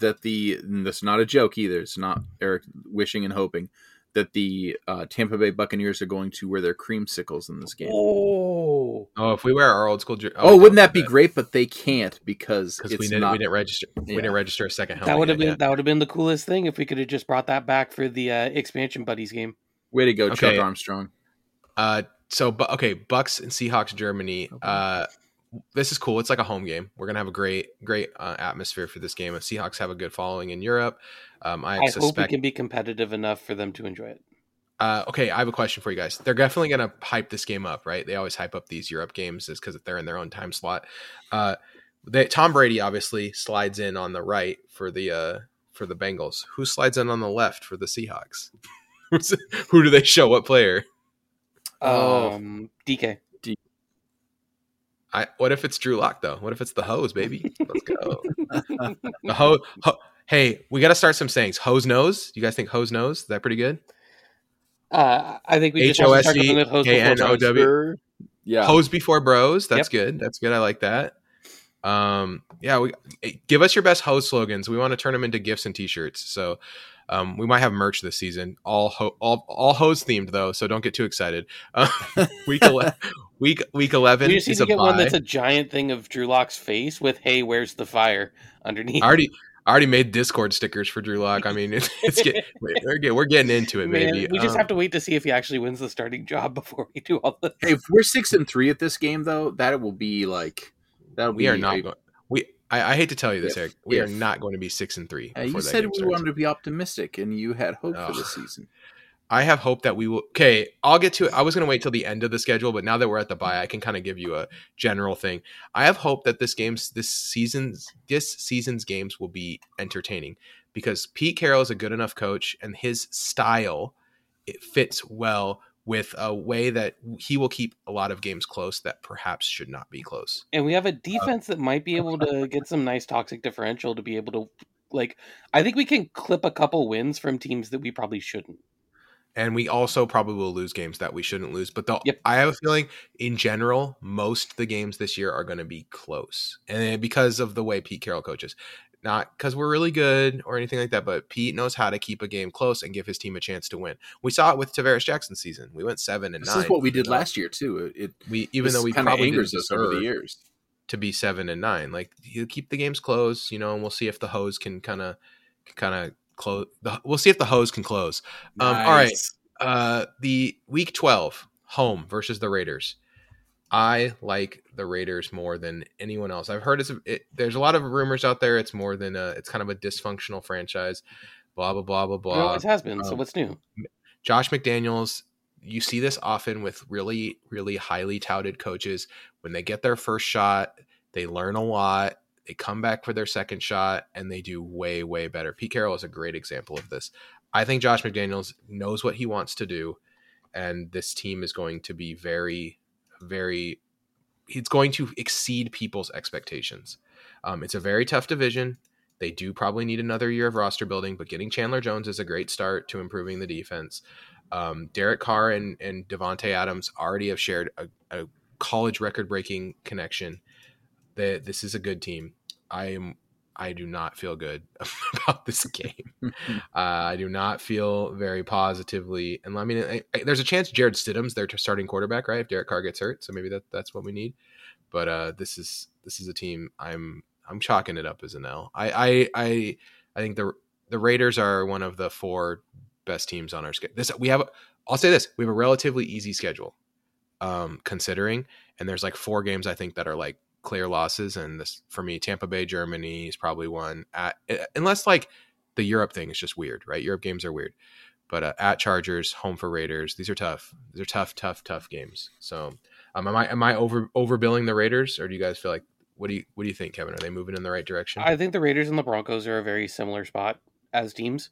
that the that's not a joke either. It's not Eric wishing and hoping that the uh, Tampa Bay Buccaneers are going to wear their creamsicles in this game. Oh, oh! If we wear our old school, jer- oh, oh wouldn't that be that. great? But they can't because because we didn't not... we didn't register yeah. we didn't register a second helmet. That would have been that would have been the coolest thing if we could have just brought that back for the uh, expansion buddies game. Way to go, okay. Chuck Armstrong. Uh, so okay, Bucks and Seahawks Germany. Okay. This is cool. It's like a home game. We're gonna have a great, great uh, atmosphere for this game. If Seahawks have a good following in Europe, um, I, I suspect... hope we can be competitive enough for them to enjoy it. Uh, okay, I have a question for you guys. They're definitely gonna hype this game up, right? They always hype up these Europe games, is because they're in their own time slot. Uh, they, Tom Brady obviously slides in on the right for the uh, for the Bengals. Who slides in on the left for the Seahawks? Who do they show? What player? Um, DK. I, what if it's Drew Lock though? What if it's the hose, baby? Let's go. the hose. Ho- hey, we got to start some sayings. Hose nose. You guys think hose nose? Is that pretty good? Uh, I think we H O S E K N O W. Yeah, hose before bros. That's yep. good. That's good. I like that. Um, yeah, we give us your best hose slogans. We want to turn them into gifts and T-shirts. So, um, we might have merch this season, all ho- all all hose themed though. So don't get too excited. Uh, week ele- week week eleven. We just need to get one that's a giant thing of Drew Lock's face with "Hey, where's the fire?" underneath. I already I already made Discord stickers for Drew Lock. I mean, it's, it's get, we're, get, we're getting into it, Man, We just um, have to wait to see if he actually wins the starting job before we do all the. Hey, if we're six and three at this game, though, that will be like that. We are not. A, going, we. I, I, hate to tell you this, if, Eric. We if, are not going to be six and three. Uh, you said we starts. wanted to be optimistic, and you had hope oh. for the season. I have hope that we will. Okay, I'll get to it. I was going to wait till the end of the schedule, but now that we're at the bye, I can kind of give you a general thing. I have hope that this game's this season's this season's games will be entertaining because Pete Carroll is a good enough coach, and his style it fits well with a way that he will keep a lot of games close that perhaps should not be close. And we have a defense uh, that might be able to get some nice toxic differential to be able to like. I think we can clip a couple wins from teams that we probably shouldn't and we also probably will lose games that we shouldn't lose. But the, yep. I have a feeling, in general, most the games this year are going to be close, and because of the way Pete Carroll coaches, not because we're really good or anything like that, but Pete knows how to keep a game close and give his team a chance to win. We saw it with Tarvaris Jackson's season. We went seven and this nine. This is what we did last year too. It we even though we probably angers us over the years to be seven and nine. Like you keep the games close, you know, and we'll see if the hose can kind of kind of close. The, we'll see if the hose can close. Um, All right, uh, the week twelve home versus the Raiders. I like the Raiders more than anyone else. I've heard it's it, there's a lot of rumors out there. It's more than a, it's kind of a dysfunctional franchise. Blah blah blah blah blah. It always has been. Um, so what's new? Josh McDaniels. You see this often with really really highly touted coaches when they get their first shot, they learn a lot they come back for their second shot and they do way, way better. Pete Carroll is a great example of this. I think Josh McDaniels knows what he wants to do, and this team is going to be very, very. It's going to exceed people's expectations. Um, it's a very tough division. They do probably need another year of roster building, but getting Chandler Jones is a great start to improving the defense. Um, Derek Carr and, and Davante Adams already have shared a, a college record breaking connection that this is a good team. I am. I do not feel good about this game. uh, I do not feel very positively. And I mean, I, I, there's a chance Jarrett Stidham's their starting quarterback, right? If Derek Carr gets hurt, so maybe that that's what we need. But uh, this is this is a team I'm I'm chalking it up as an L. I I I, I think the the Raiders are one of the four best teams on our schedule. This we have. I'll say this: we have a relatively easy schedule, um, considering, and there's like four games I think that are like clear losses, and this for me, Tampa Bay, Germany is probably one. At, eh, unless like the Europe thing is just weird, right? Europe games are weird, but uh, at Chargers, home for Raiders, these are tough. These are tough, tough, tough games. So, um, am I am I over overbilling the Raiders, or do you guys feel like what do you what do you think, Kevin? Are they moving in the right direction? I think the Raiders and the Broncos are a very similar spot as teams,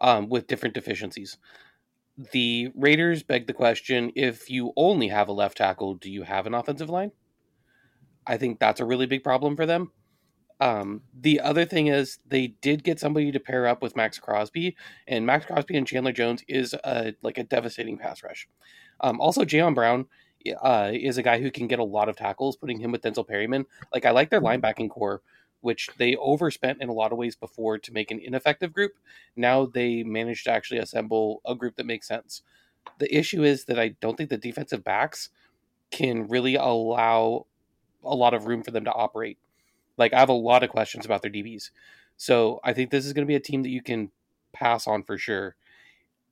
um, with different deficiencies. The Raiders beg the question: If you only have a left tackle, do you have an offensive line? I think that's a really big problem for them. Um, the other thing is they did get somebody to pair up with Maxx Crosby, and Maxx Crosby and Chandler Jones is a, like a devastating pass rush. Um, also, Jayon Brown uh, is a guy who can get a lot of tackles. Putting him with Denzel Perryman, like I like their linebacking core, which they overspent in a lot of ways before to make an ineffective group. Now they managed to actually assemble a group that makes sense. The issue is that I don't think the defensive backs can really allow a lot of room for them to operate. Like I have a lot of questions about their DBs. So I think this is going to be a team that you can pass on for sure.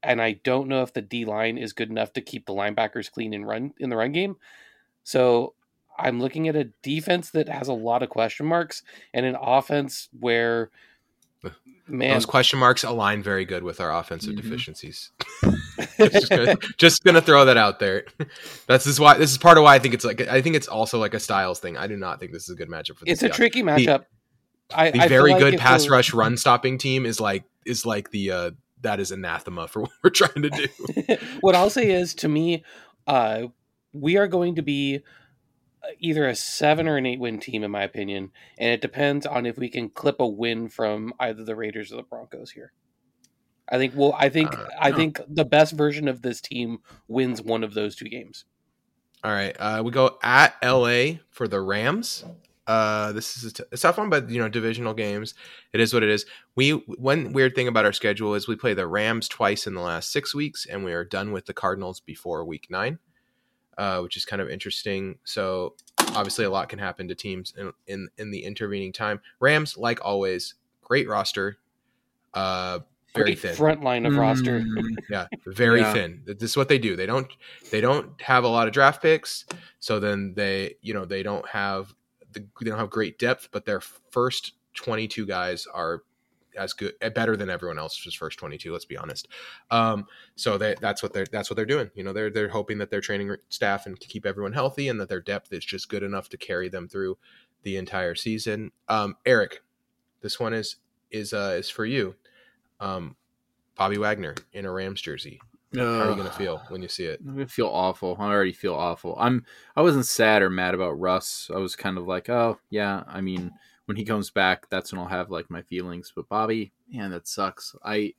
And I don't know if the D line is good enough to keep the linebackers clean and run in the run game. So I'm looking at a defense that has a lot of question marks and an offense where man those question marks align very good with our offensive mm-hmm. deficiencies. just, gonna, just, gonna, throw that out there. That's this why this is part of why I think it's like I think it's also like a styles thing. I do not think this is a good matchup for. The It's a tricky matchup. The, I, the I very good like pass rush run stopping team is like is like the uh that is anathema for what we're trying to do. what I'll say is to me, uh, we are going to be either a seven or an eight win team, in my opinion, and it depends on if we can clip a win from either the Raiders or the Broncos here. I think well, I think uh, I think the best version of this team wins one of those two games. All right, uh, we go at LA for the Rams. Uh, this is a, t- a tough one, but you know, divisional games, it is what it is. We one weird thing about our schedule is we play the Rams twice in the last six weeks, and we are done with the Cardinals before Week Nine uh, which is kind of interesting. So obviously, a lot can happen to teams in in, in the intervening time. Rams, like always, great roster. Uh, very thin front line of mm. roster. yeah, very yeah. thin. This is what they do. They don't they don't have a lot of draft picks, so then they you know they don't have the, they don't have great depth, but their first 22 guys are as good eh, better than everyone else's first 22 let's be honest um, so they, that's what they're that's what they're doing you know they're they're hoping that their training staff and to keep everyone healthy and that their depth is just good enough to carry them through the entire season um, eric this one is is uh is for you um, bobby wagner in a rams jersey how are you gonna feel when you see it? I'm gonna feel awful. I already feel awful. I'm. I wasn't sad or mad about Russ. I was kind of like, oh yeah. I mean, when he comes back, that's when I'll have like my feelings. But Bobby, man, that sucks. I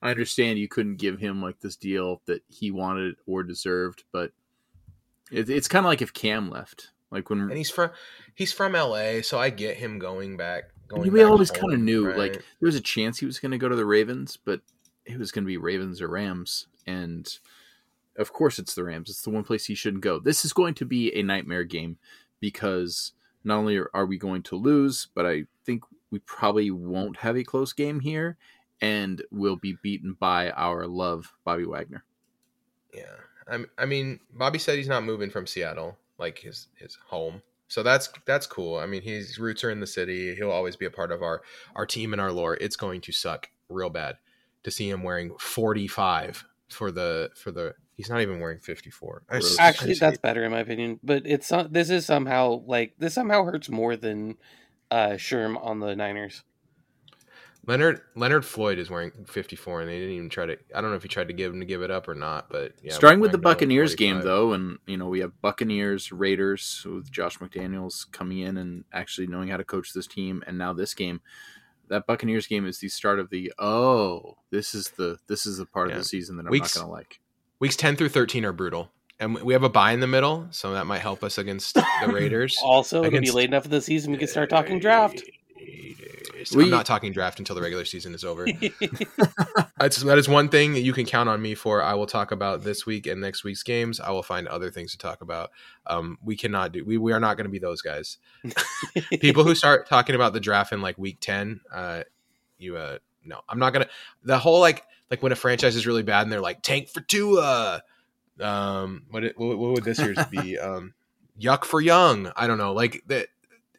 I understand you couldn't give him like this deal that he wanted or deserved, but it, it's kind of like if Cam left, like when and he's from he's from LA, so I get him going back. Going we always kind of knew right? like there was a chance he was going to go to the Ravens, but it was going to be Ravens or Rams, and of course it's the Rams. It's the one place he shouldn't go. This is going to be a nightmare game because not only are we going to lose, but I think we probably won't have a close game here and we'll be beaten by our love, Bobby Wagner. Yeah. I'm, I mean, Bobby said he's not moving from Seattle, like his, his home. So that's that's cool. I mean, his roots are in the city. He'll always be a part of our our team and our lore. It's going to suck real bad to see him wearing 45 for the for the He's not even wearing 54. I Actually, I that's better in my opinion. But it's not, this is somehow like this somehow hurts more than uh Sherm on the Niners. Leonard Leonard Floyd is wearing 54, and they didn't even try to. I don't know if he tried to give him to give it up or not, but yeah. Starting with the Buccaneers game though, and you know we have Buccaneers Raiders with Josh McDaniels coming in and actually knowing how to coach this team, and now this game that Buccaneers game is the start of the oh this is the this is the part yeah. of the season that I'm Weeks, not gonna like. Weeks 10 through 13 are brutal. And we have a buy in the middle, so that might help us against the Raiders. also, it'll be late enough in the season we can start talking draft. We, I'm not talking draft until the regular season is over. That's, that is one thing that you can count on me for. I will talk about this week and next week's games. I will find other things to talk about. Um, we cannot do. We, we are not going to be those guys. People who start talking about the draft in like week ten, uh, you uh, no, I'm not gonna. The whole like like when a franchise is really bad and they're like tank for Tua. Um, what what, what would this year's be? Um, yuck for young. I don't know. Like that.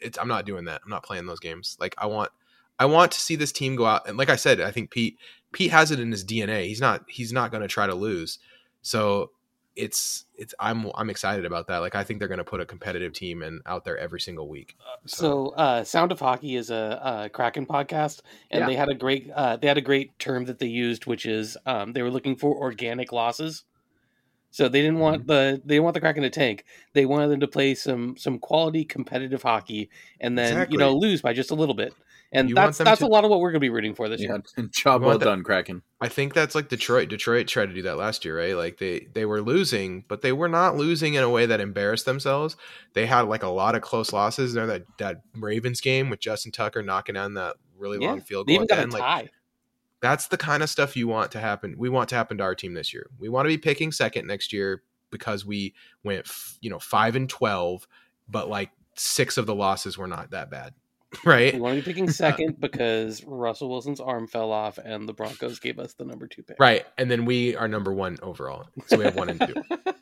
it's I'm not doing that. I'm not playing those games. Like I want I want to see this team go out and like I said, I think Pete Pete has it in his DNA. He's not he's not going to try to lose. So it's it's I'm I'm excited about that. Like I think they're going to put a competitive team and out there every single week. So, uh, Sound of Hockey is a, a Kraken podcast, and Yeah. they had a great uh, they had a great term that they used, which is um, they were looking for organic losses. So they didn't want the they didn't want the Kraken to tank. They wanted them to play some some quality competitive hockey, and then Exactly. you know lose by just a little bit. And You that's that's to- a lot of what we're going to be rooting for this Yeah, year. job well done, Kraken. I think that's like Detroit. Detroit tried to do that last year, right? Like they they were losing, but they were not losing in a way that embarrassed themselves. They had like a lot of close losses. There that that Ravens game with Justin Tucker knocking down that really Yeah, long field They goal even got the a end. Like that's the kind of stuff you want to happen. We want to happen to our team this year. We want to be picking second next year because we went, f- you know, five and twelve, but like six of the losses were not that bad, right? we want to be picking second because Russell Wilson's arm fell off, and the Broncos gave us the number two pick. Right, and then we are number one overall, so we have one and two.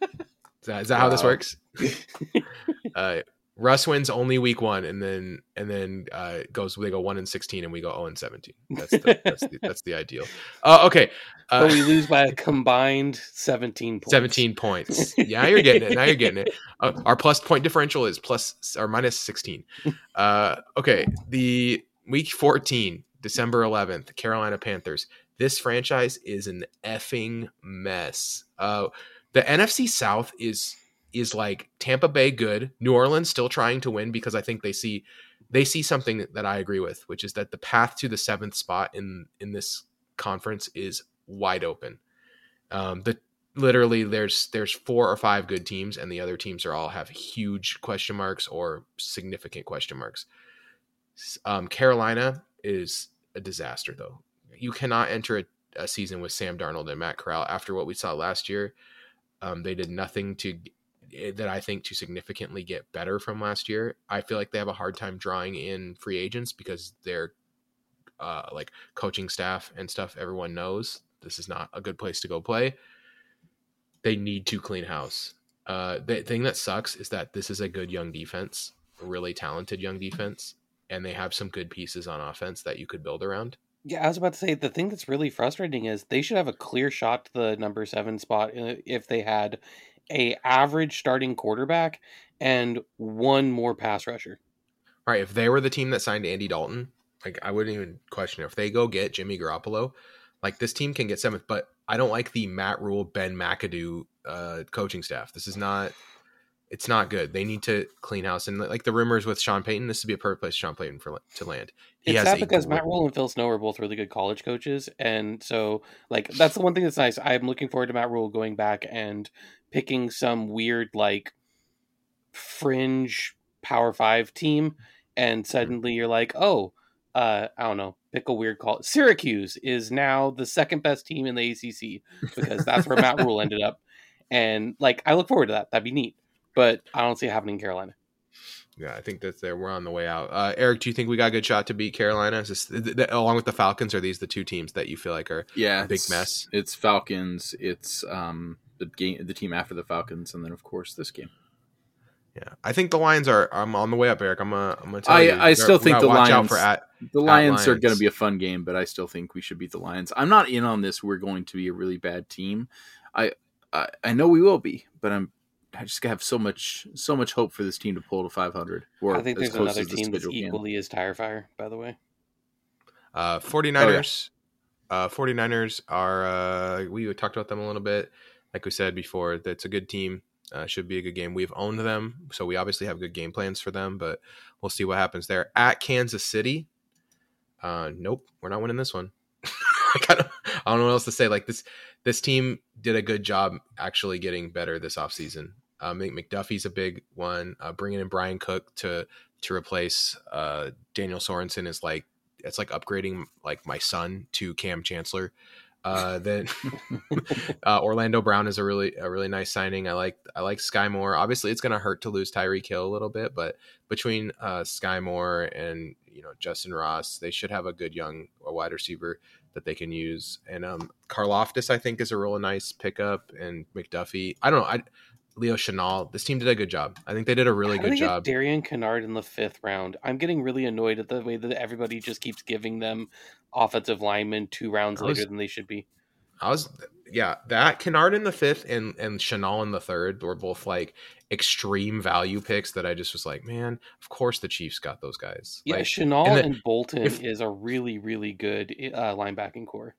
Is that, is that how this works? uh, Russ wins only week one, and then and then uh, goes they go one and sixteen, and we go zero and seventeen. That's the, that's the, that's the ideal. Uh, okay, uh, but we lose by a combined seventeen points. 17 points. Yeah, you're getting it. Now you're getting it. Uh, our plus point differential is plus or minus 16. Uh, okay, the week 14, December 11th, Carolina Panthers. This franchise is an effing mess. Uh, the NFC South is is like Tampa Bay good, New Orleans still trying to win because I think they see they see something that I agree with, which is that the path to the seventh spot in in this conference is wide open. Um, the literally there's there's four or five good teams and the other teams are all have huge question marks or significant question marks. Um, carolina is a disaster though. You cannot enter a, a season with sam darnold and matt corral. After what we saw last year um, they did nothing to that i think to significantly get better from last year i feel like they have a hard time drawing in free agents because they're uh, like coaching staff and stuff everyone knows this is not a good place to go play they need to clean house. Uh, the thing that sucks is that this is a good young defense, really talented young defense, and they have some good pieces on offense that you could build around. Yeah, I was about to say the thing that's really frustrating is they should have a clear shot to the number seven spot uh, if they had a average starting quarterback and one more pass rusher. Right? If they were the team that signed Andy Dalton, like I wouldn't even question it. If they go get Jimmy Garoppolo, like this team can get seventh. But I don't like the Matt Rhule, Ben McAdoo uh, coaching staff. This is not. It's not good. They need to clean house. And like the rumors with Sean Payton, this would be a perfect place for Sean Payton for to land. He it's sad because Matt Rhule and Phil Snow are both really good college coaches, and so like that's the one thing that's nice. I'm looking forward to Matt Rhule going back and picking some weird like fringe Power Five team, and suddenly you're like, oh, uh, I don't know, pick a weird call. Syracuse is now the second best team in the ACC because that's where Matt Rhule ended up, and like I look forward to that. That'd be neat, but I don't see it happening in Carolina. Yeah, I think that's there. We're on the way out. Uh, Eric, do you think we got a good shot to beat Carolina? Is this, th- th- along with the Falcons, are these the two teams that you feel like are? Yeah, Big it's- mess. It's Falcons. It's um the game, the team after the Falcons, and then of course this game. Yeah, I think the Lions are. I'm on the way up, Eric. I'm gonna. I'm gonna tell I- you. I we still we think gotta the watch out Lions- for at. The Lions, are going to be a fun game, but I still think we should beat the Lions. I'm not in on this. We're going to be a really bad team. I I, I know we will be, but I'm. I just have so much so much hope for this team to pull to 500. Or I think there's another as the team that's schedule can. equally as tire fire. By the way. Uh, 49ers. Uh, 49ers are. Uh, we talked about them a little bit. Like we said before, that's a good team. Uh, should be a good game. We've owned them, so we obviously have good game plans for them. But we'll see what happens there at Kansas City. Uh, nope, we're not winning this one. I, kind of, I don't know what else to say. Like this, this team did a good job actually getting better this offseason. Um, I think McDuffie's a big one. Uh, bringing in Bryan Cook to to replace uh, Daniel Sorensen is like it's like upgrading like my son to Kam Chancellor. Uh, then uh, Orlando Brown is a really a really nice signing. I like I like Skyy Moore. Obviously, it's going to hurt to lose Tyreek Hill a little bit, but between uh, Skyy Moore and you know Justin Ross, they should have a good young wide receiver that they can use. And um, Karlaftis, I think, is a real nice pickup. And McDuffie, I don't know. I Leo Chenal. This team did a good job. I think they did a really How good did they get job. Darian Kinnard in the fifth round. I'm getting really annoyed at the way that everybody just keeps giving them offensive linemen two rounds was- later than they should be. I was yeah, that Kinnard in the fifth and and Chenal in the third were both like extreme value picks that I just was like, man, of course the Chiefs got those guys. Yeah, Like, Chenal and and, Bolton if- is a really, really good uh, linebacking core.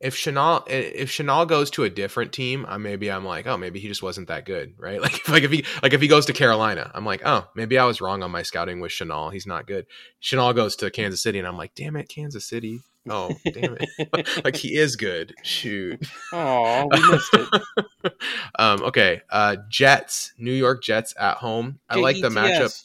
if Chenal if Chenal goes to a different team, I maybe I'm like, oh, maybe he just wasn't that good, right? Like if, like if he like if he goes to Carolina, I'm like, oh, maybe I was wrong on my scouting with Chenal. He's not good. Chenal goes to Kansas City, and I'm like, damn it, Kansas City. Oh, damn it. like he is good. Shoot. Oh, we missed it. um, okay. Uh, Jets, New York Jets at home. I like the matchup.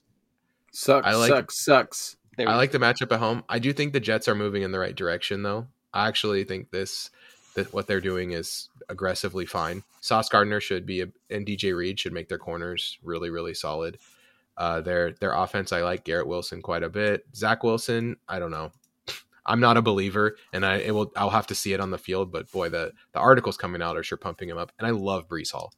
Sucks, I like- sucks, sucks. There I we like the matchup at home. I do think the Jets are moving in the right direction, though. I actually think this that what they're doing is aggressively fine. Sauce Gardner should be, and DJ Reed should make their corners really, really solid. Uh, their their offense, I like Garrett Wilson quite a bit. Zach Wilson, I don't know. I'm not a believer, and I it will I'll have to see it on the field. But boy, the the articles coming out are sure pumping him up, and I love Breece Hall.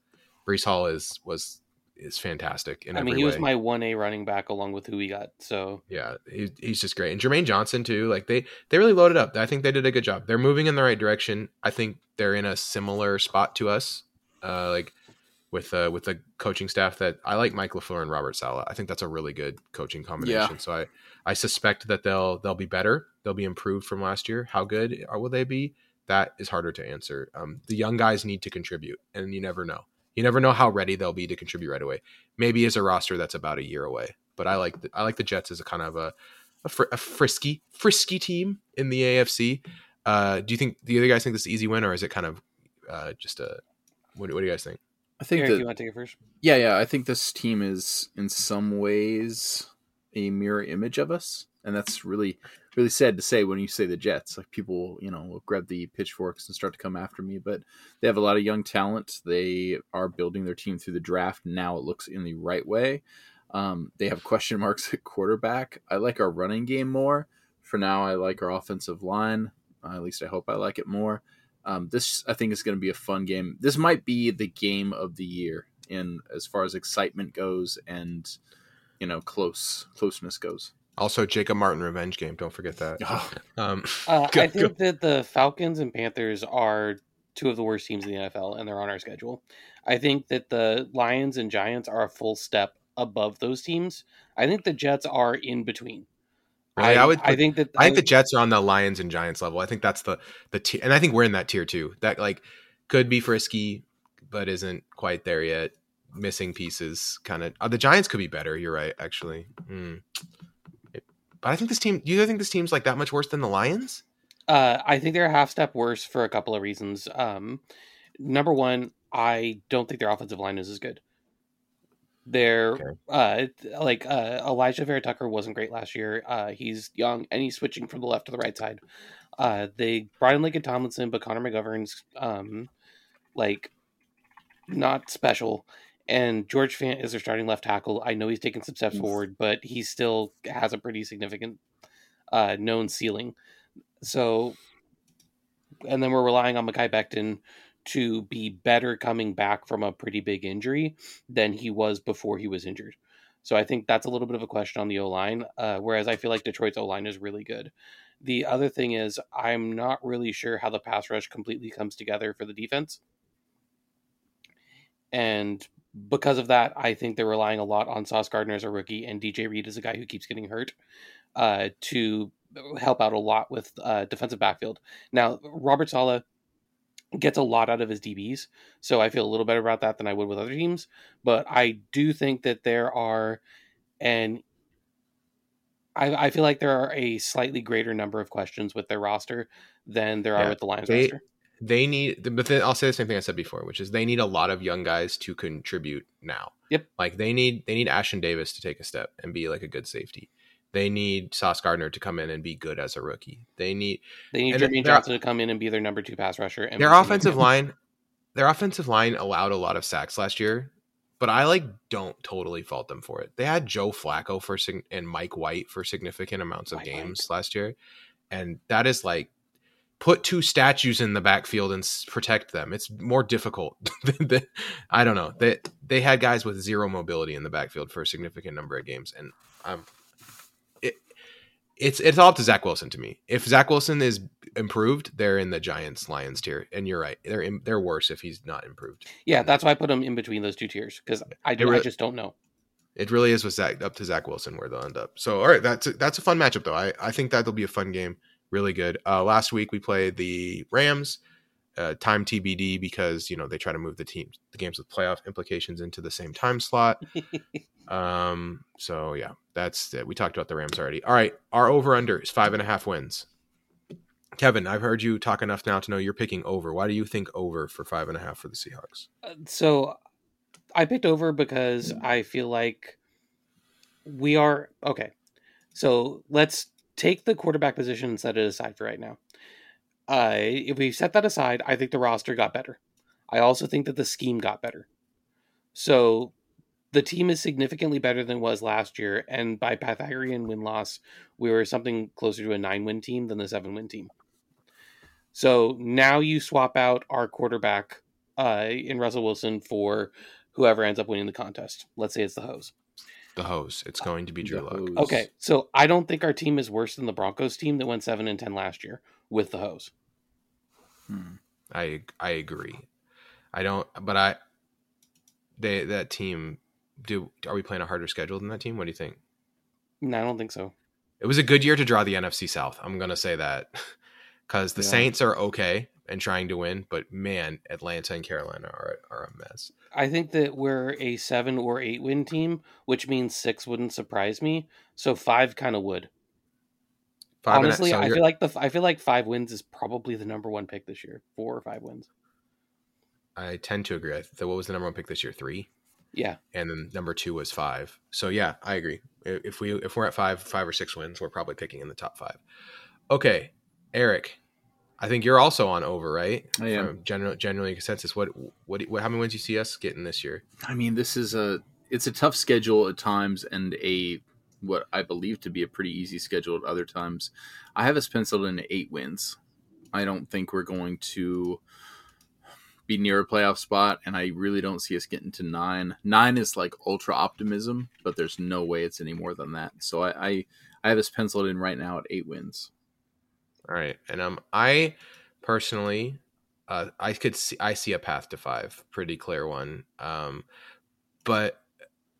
Breece Hall is was is fantastic in I every mean, he was my one A running back along with who we got. So Yeah, he, he's just great. And Jermaine Johnson too. Like they they really loaded up. I think they did a good job. They're moving in the right direction. I think they're in a similar spot to us. Uh, like with uh with the coaching staff that I like Mike LaFleur and Robert Saleh. I think that's a really good coaching combination. Yeah. So I I suspect that they'll they'll be better. They'll be improved from last year. How good will they be? That is harder to answer. Um, the young guys need to contribute, and you never know. You never know how ready they'll be to contribute right away. Maybe as a roster that's about a year away. But I like the, I like the Jets as a kind of a a, fr- a frisky frisky team in the AFC. Uh, do you think the other guys think this is an easy win, or is it kind of uh, just a what, what do you guys think? I think Eric, that you want to take it first? Yeah, yeah. I think this team is in some ways a mirror image of us, and that's really, really sad to say when you say the Jets. Like people, you know, will grab the pitchforks and start to come after me, but they have a lot of young talent. They are building their team through the draft. Now it looks in the right way. Um, they have question marks at quarterback. I like our running game more. For now, I like our offensive line. Uh, at least I hope I like it more. Um, this I think is going to be a fun game. This might be the game of the year in as far as excitement goes and you know close closeness goes. Also, Jacob Martin revenge game. Don't forget that. Um, Uh, Go- I think that the Falcons and Panthers are two of the worst teams in the NFL, and they're on our schedule. I think that the Lions and Giants are a full step above those teams. I think the Jets are in between. Really? I would I think that. I think the Jets are on the Lions and Giants level. I think that's the the tier, and I think we're in that tier too. That like could be frisky, but isn't quite there yet. Missing pieces, kind of. Uh, the Giants could be better. You're right, actually. It- But I think this team. Do you think this team's like that much worse than the Lions? Uh, I think they're a half step worse for a couple of reasons. Um, number one, I don't think their offensive line is as good. They're Okay. uh, like uh, Alijah Vera-Tucker wasn't great last year. Uh, he's young and he's switching from the left to the right side. Uh, they brought in Laken Tomlinson, but Connor McGovern's um, like not special. And George Fant is their starting left tackle. I know he's taken some steps Oof. forward, but he still has a pretty significant uh, known ceiling. So, and then we're relying on Mekhi Becton to be better coming back from a pretty big injury than he was before he was injured. So I think that's a little bit of a question on the O line. Uh, whereas I feel like Detroit's O line is really good. The other thing is I'm not really sure how the pass rush completely comes together for the defense. And because of that, I think they're relying a lot on Sauce Gardner as a rookie and DJ Reed as a guy who keeps getting hurt uh, to help out a lot with uh, defensive backfield. Now, Robert Saleh gets a lot out of his DBs, so I feel a little better about that than I would with other teams. But I do think that there are, and I, I feel like there are a slightly greater number of questions with their roster than there are with the Lions they- roster. They need, but then I'll say the same thing I said before, which is they need a lot of young guys to contribute now. Yep. Like they need they need Ashtyn Davis to take a step and be like a good safety. They need Sauce Gardner to come in and be good as a rookie. They need They need Jermaine Johnson to come in and be their number two pass rusher. And their offensive line their offensive line allowed a lot of sacks last year but i like don't totally fault them for it they had joe flacco for and mike white for significant amounts of games last year and that is like put two statues in the backfield and protect them. It's more difficult. I don't know. They they had guys with zero mobility in the backfield for a significant number of games, and um, it it's it's all up to Zach Wilson to me. If Zach Wilson is improved, they're in the Giants Lions tier, and you're right. They're in, they're worse if he's not improved. Yeah, that's why I put them in between those two tiers because I, do, It I just don't know. It really is with Zach up to Zach Wilson where they'll end up. So all right, that's a, that's a fun matchup though. I I think that'll be a fun game. Really good. Uh, last week we played the Rams. Uh, time TBD because you know they try to move the teams, the games with playoff implications into the same time slot. um. So yeah, that's it. We talked about the Rams already. All right, our over under is five and a half wins. Kevin, I've heard you talk enough now to know you're picking over. Why do you think over for five and a half for the Seahawks? Uh, So I picked over because I feel like we are okay. So let's take the quarterback position and set it aside for right now. Uh, if we set that aside, I think the roster got better. I also think that the scheme got better. So the team is significantly better than it was last year, and by Pythagorean win loss, we were something closer to a nine win team than the seven win team. So now you swap out our quarterback uh, in Russell Wilson for whoever ends up winning the contest. Let's say it's the hose. The hose. It's going to be Drew The Luck. Okay, so I don't think our team is worse than the Broncos team that went seven and ten last year with the hose. Hmm. I I agree. I don't, but I they that team. Do are we playing a harder schedule than that team? What do you think? No, I don't think so. It was a good year to draw the NFC South. I'm gonna say that because the Yeah. Saints are okay and trying to win, but man, Atlanta and Carolina are are a mess. I think that we're a seven or eight win team, which means six wouldn't surprise me. So five kind of would. Five Honestly, so I feel like the I feel like five wins is probably the number one pick this year. Four or five wins. I tend to agree. Th- what was the number one pick this year? Three, Yeah, and then number two was five. So yeah, I agree. If we if we're at five, five or six wins, we're probably picking in the top five. Okay, Eric, I think you're also on over, right? I am. From General generally consensus. What what what? How many wins do you see us getting this year? I mean, this is a it's a tough schedule at times, and a what I believe to be a pretty easy schedule at other times. I have us penciled in eight wins. I don't think we're going to be near a playoff spot, and I really don't see us getting to nine. Nine is like ultra optimism, but there's no way it's any more than that. So I I, I have us penciled in right now at eight wins. All right, and um, I personally, uh, I could see I see a path to five, pretty clear one. Um, but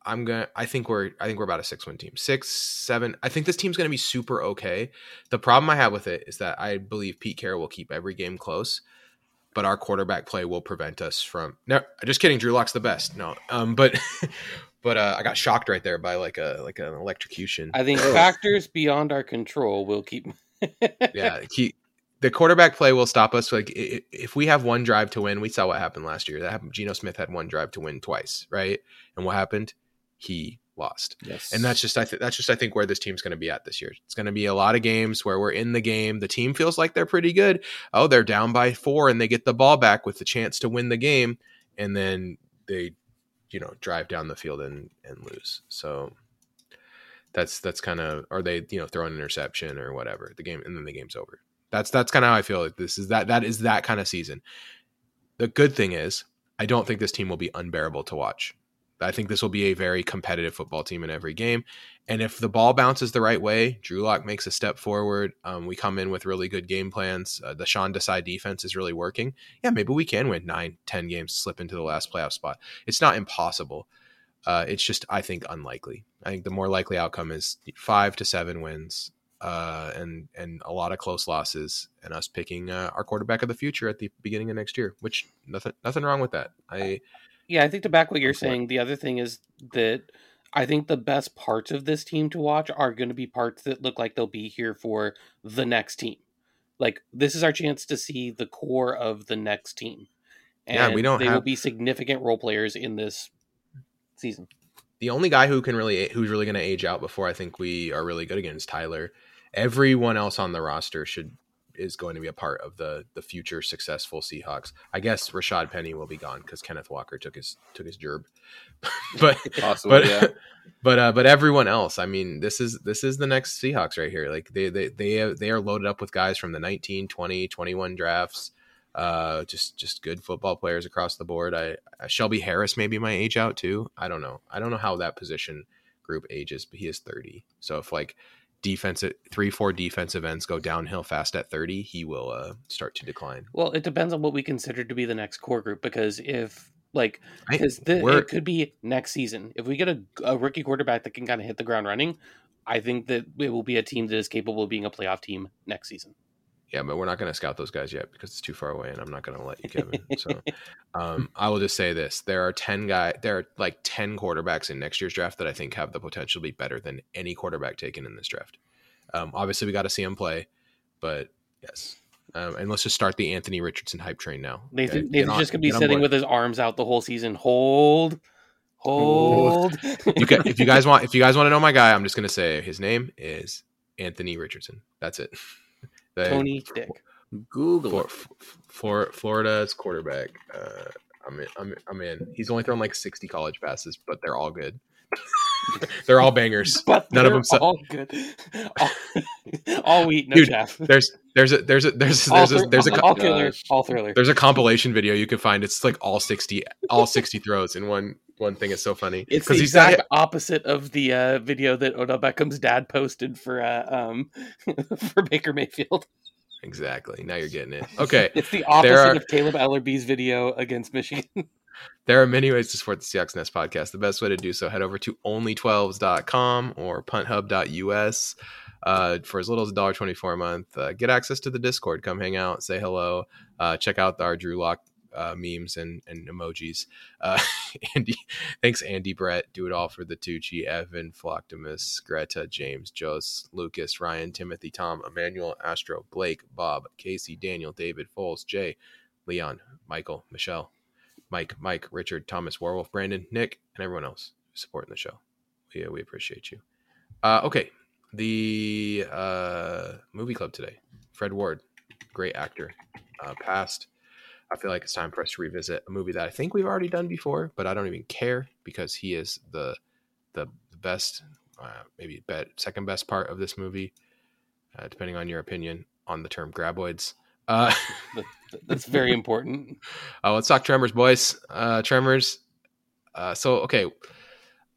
I'm gonna. I think we're. I think we're about a six win team, six, seven. I think this team's gonna be super okay. The problem I have with it is that I believe Pete Carroll will keep every game close, but our quarterback play will prevent us from. No, just kidding. Drew Lock's the best. No, um, but. But uh, I got shocked right there by like a like an electrocution. I think Oh. factors beyond our control will keep. Yeah, he, the quarterback play will stop us. Like if we have one drive to win, we saw what happened last year. That happened. Geno Smith had one drive to win twice, right? And what happened? He lost. Yes, And that's just I th- that's just I think where this team's going to be at this year. It's going to be a lot of games where we're in the game. The team feels like they're pretty good. Oh, they're down by four and they get the ball back with the chance to win the game, and then they, you know, drive down the field and and lose. So that's that's kind of or they you know throw an interception or whatever the game and then the game's over. That's that's kind of how I feel. Like this is that that is that kind of season. The good thing is I don't think this team will be unbearable to watch. I think this will be a very competitive football team in every game. And if the ball bounces the right way, Drew Lock makes a step forward. Um, we come in with really good game plans. Uh, the Sean Desai defense is really working. Yeah, maybe we can win nine, ten games, slip into the last playoff spot. It's not impossible. Uh, it's just, I think, unlikely. I think the more likely outcome is five to seven wins, uh, and and a lot of close losses, and us picking uh, our quarterback of the future at the beginning of next year. Which nothing nothing wrong with that. I Yeah, I think to back what you're for it. saying, the other thing is that I think the best parts of this team to watch are going to be parts that look like they'll be here for the next team. Like this is our chance to see the core of the next team. And Yeah, we don't they will be significant role players in this season. the only guy who can really who's really going to age out before I think we are really good against Tyler. Everyone else on the roster should is going to be a part of the the future successful Seahawks. I guess Rashad Penny will be gone because Kenneth Walker took his took his gerb. but Possibly, but yeah. but uh, but everyone else, I mean, this is this is the next Seahawks right here. Like they they they they are loaded up with guys from the 19, 20, 21 drafts. Uh, just just good football players across the board. I uh, Shelby Harris maybe my age out too. I don't know. I don't know how that position group ages, but he is 30. So if like defensive three four defensive ends go downhill fast at 30, he will uh start to decline. Well, it depends on what we consider to be the next core group because if like because it could be next season. If we get a, a rookie quarterback that can kind of hit the ground running, I think that it will be a team that is capable of being a playoff team next season. Yeah, but we're not going to scout those guys yet because it's too far away, and I'm not going to let you, Kevin. So, um, I will just say this: there are ten guy, there are like ten quarterbacks in next year's draft that I think have the potential to be better than any quarterback taken in this draft. Um, obviously, we got to see him play, but yes, um, and let's just start the Anthony Richardson hype train now. Nathan, okay? Nathan's on- just gonna be sitting with his arms out the whole season. Hold, hold. you can, if you guys want, if you guys want to know my guy, I'm just going to say his name is Anthony Richardson. That's it. The- Tony Dick. Google for, for Florida's quarterback. Uh, I'm in, I'm, I'm in. He's only thrown like 60 college passes, but they're all good. they're all bangers. But None of they're them su- all good. All, all wheat, no Dude, chaff. There's there's a there's a there's All, there's a, there's a all, co- thriller, Gosh. all thriller. there's a compilation video you can find. It's like all 60 all 60 throws in one one thing. is so funny It's the he's not exact opposite of the uh, video that Odell Beckham's dad posted for uh, um for Baker Mayfield. exactly. Now you're getting it. Okay. It's the opposite are- of Caleb Ellerby's video against Michigan. There are many ways to support the Seahawks Nest podcast. The best way to do so, head over to only12s.com or punthub.us. Uh, for as little as $1.24 a month, uh, get access to the Discord. Come hang out, say hello, uh, check out our Drew Lock uh, memes and, and emojis. Uh, Andy, thanks, Andy Brett. Do it all for the Tucci, Evan, Flocktimus, Greta, James, Jos, Lucas, Ryan, Timothy, Tom, Emmanuel, Astro, Blake, Bob, Casey, Daniel, David, Foles, Jay, Leon, Michael, Michelle. Mike, Mike, Richard, Thomas, Werewolf, Brandon, Nick, and everyone else supporting the show. We, we appreciate you. Uh, okay, the uh, movie club today. Fred Ward, great actor, uh, passed. I feel like it's time for us to revisit a movie that I think we've already done before, but I don't even care because he is the the, the best, uh, maybe bet, second best part of this movie, uh, depending on your opinion on the term graboids. Uh, That's very important. Uh, let's talk Tremors, boys. Uh, Tremors. Uh, so okay,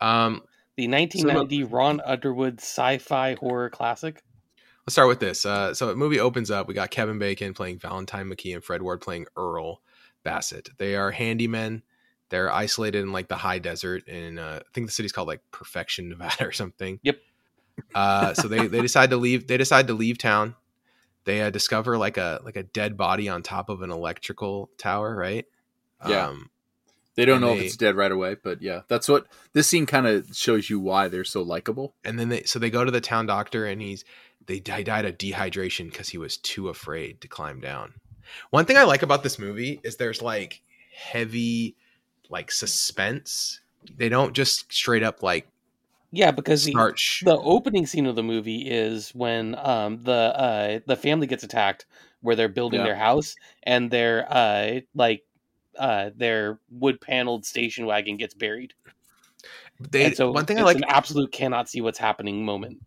um, The 1990 Ron Underwood sci-fi horror classic. Let's start with this. Uh, so the movie opens up. We got Kevin Bacon playing Valentine McKee and Fred Ward playing Earl Bassett. They are handymen. They're isolated in like the high desert and uh, I think the city's called like Perfection, Nevada or something. Yep. Uh, so they they decide to leave. They decide to leave town. They uh, discover like a like a dead body on top of an electrical tower, right? Yeah. Um, They don't know they- if it's dead right away, but yeah, that's what this scene kind of shows you why they're so likable. and then they so they go to the town doctor and he's they he died of dehydration because he was too afraid to climb down one thing i like about this movie is there's like heavy like suspense they don't just straight up like Yeah, because the, the opening scene of the movie is when um the uh the family gets attacked where they're building Yeah. their house and their uh like uh their wood paneled station wagon gets buried. they and so one thing i like an absolute cannot see what's happening moment.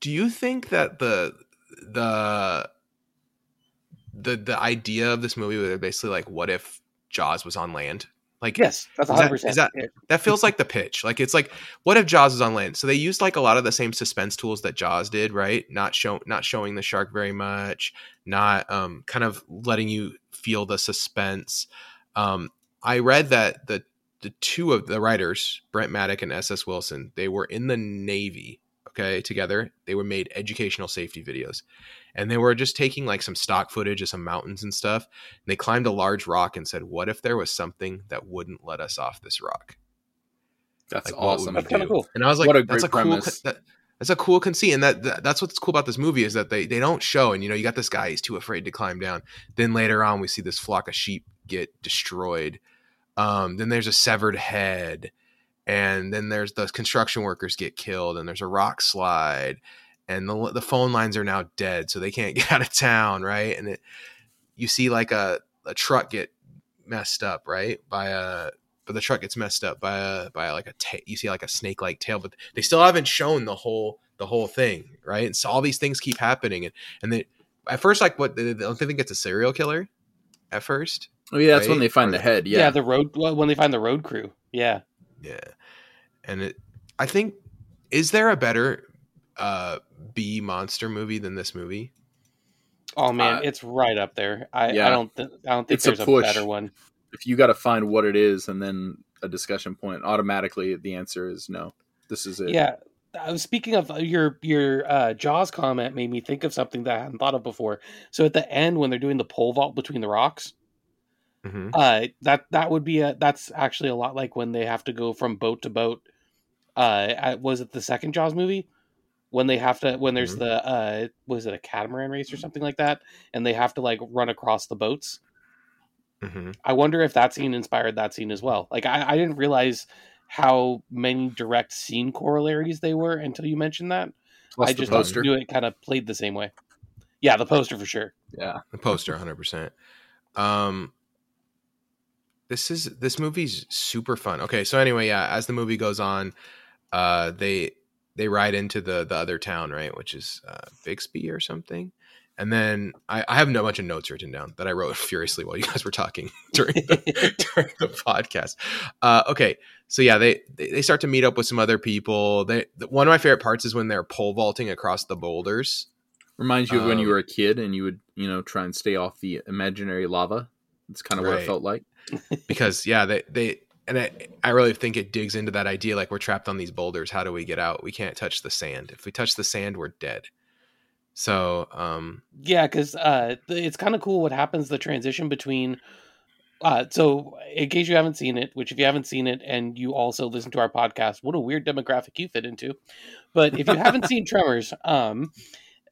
Do you think that the the the the idea of this movie was basically like what if jaws was on land like Yes, that's hundred that- percent. is that- that feels like the pitch. Like it's like, what if Jaws is on land? So they used like a lot of the same suspense tools that Jaws did, right? Not show, not showing the shark very much, not um, kind of letting you feel the suspense. Um, I read that the the two of the writers, Brent Maddock and S.S. Wilson, they were in the Navy. Okay, together they were made educational safety videos, and they were just taking like some stock footage of some mountains and stuff. And they climbed a large rock and said, "What if there was something that wouldn't let us off this rock?" That's Like, awesome. That's kinda cool. And I was like, What a "That's a great cool." premise. That, that's a cool conceit, and that, that that's what's cool about this movie is that they they don't show. And you know, you got this guy; he's too afraid to climb down. Then later on, we see this flock of sheep get destroyed. Um, then there's a severed head, and then there's the construction workers get killed, and there's a rock slide, and the the phone lines are now dead, so they can't get out of town, right? And it, you see like a a truck get messed up, right? By a but the truck gets messed up by a by like a ta- you see like a snake like tail, but they still haven't shown the whole the whole thing, right? And so all these things keep happening, and and they at first like what they don't think it's a serial killer at first. Oh yeah, that's when they find Or- the head. Yeah. Yeah, the road well, when they find the road crew. Yeah. Yeah, and it I think is there a better uh B monster movie than this movie? Oh man, Uh, it's right up there. I, yeah. I don't th- I don't think It's a there's a, push. better one. if you got to find what it is and then a discussion point, automatically the answer is no. This is it. Yeah. I was speaking of uh, your your uh, Jaws comment made me think of something that I hadn't thought of before. So at the end when they're doing the pole vault between the rocks, hmm uh, that that would be a that's actually a lot like when they have to go from boat to boat. Uh, was it the second Jaws movie? When they have to when there's Mhm. the uh was it a catamaran race or something like that, and they have to like run across the boats. hmm I wonder if that scene inspired that scene as well. Like I, I didn't realize how many direct scene corollaries they were until you mentioned that. Plus I just poster. knew it kind of played the same way. Yeah, the poster for sure. Yeah. The poster, hundred percent. Um, this is this movie's super fun. Okay, so anyway, yeah, as the movie goes on, uh, they they ride into the the other town, right, which is uh, Bixby or something. And then I, I have no bunch of notes written down that I wrote furiously while you guys were talking during the, during the podcast. Uh, okay, so yeah, they, they they start to meet up with some other people. They one of my favorite parts is when they're pole vaulting across the boulders. Reminds you of when you Um, were a kid and you would, you know, try and stay off the imaginary lava. It's kind of what it felt like. because yeah they they and I, I really think it digs into that idea like we're trapped on these boulders how do we get out we can't touch the sand if we touch the sand we're dead so um Yeah, because uh, it's kind of cool what happens the transition between. Uh, so, in case you haven't seen it, which if you haven't seen it and you also listen to our podcast, what a weird demographic you fit into. But if you haven't seen Tremors, um,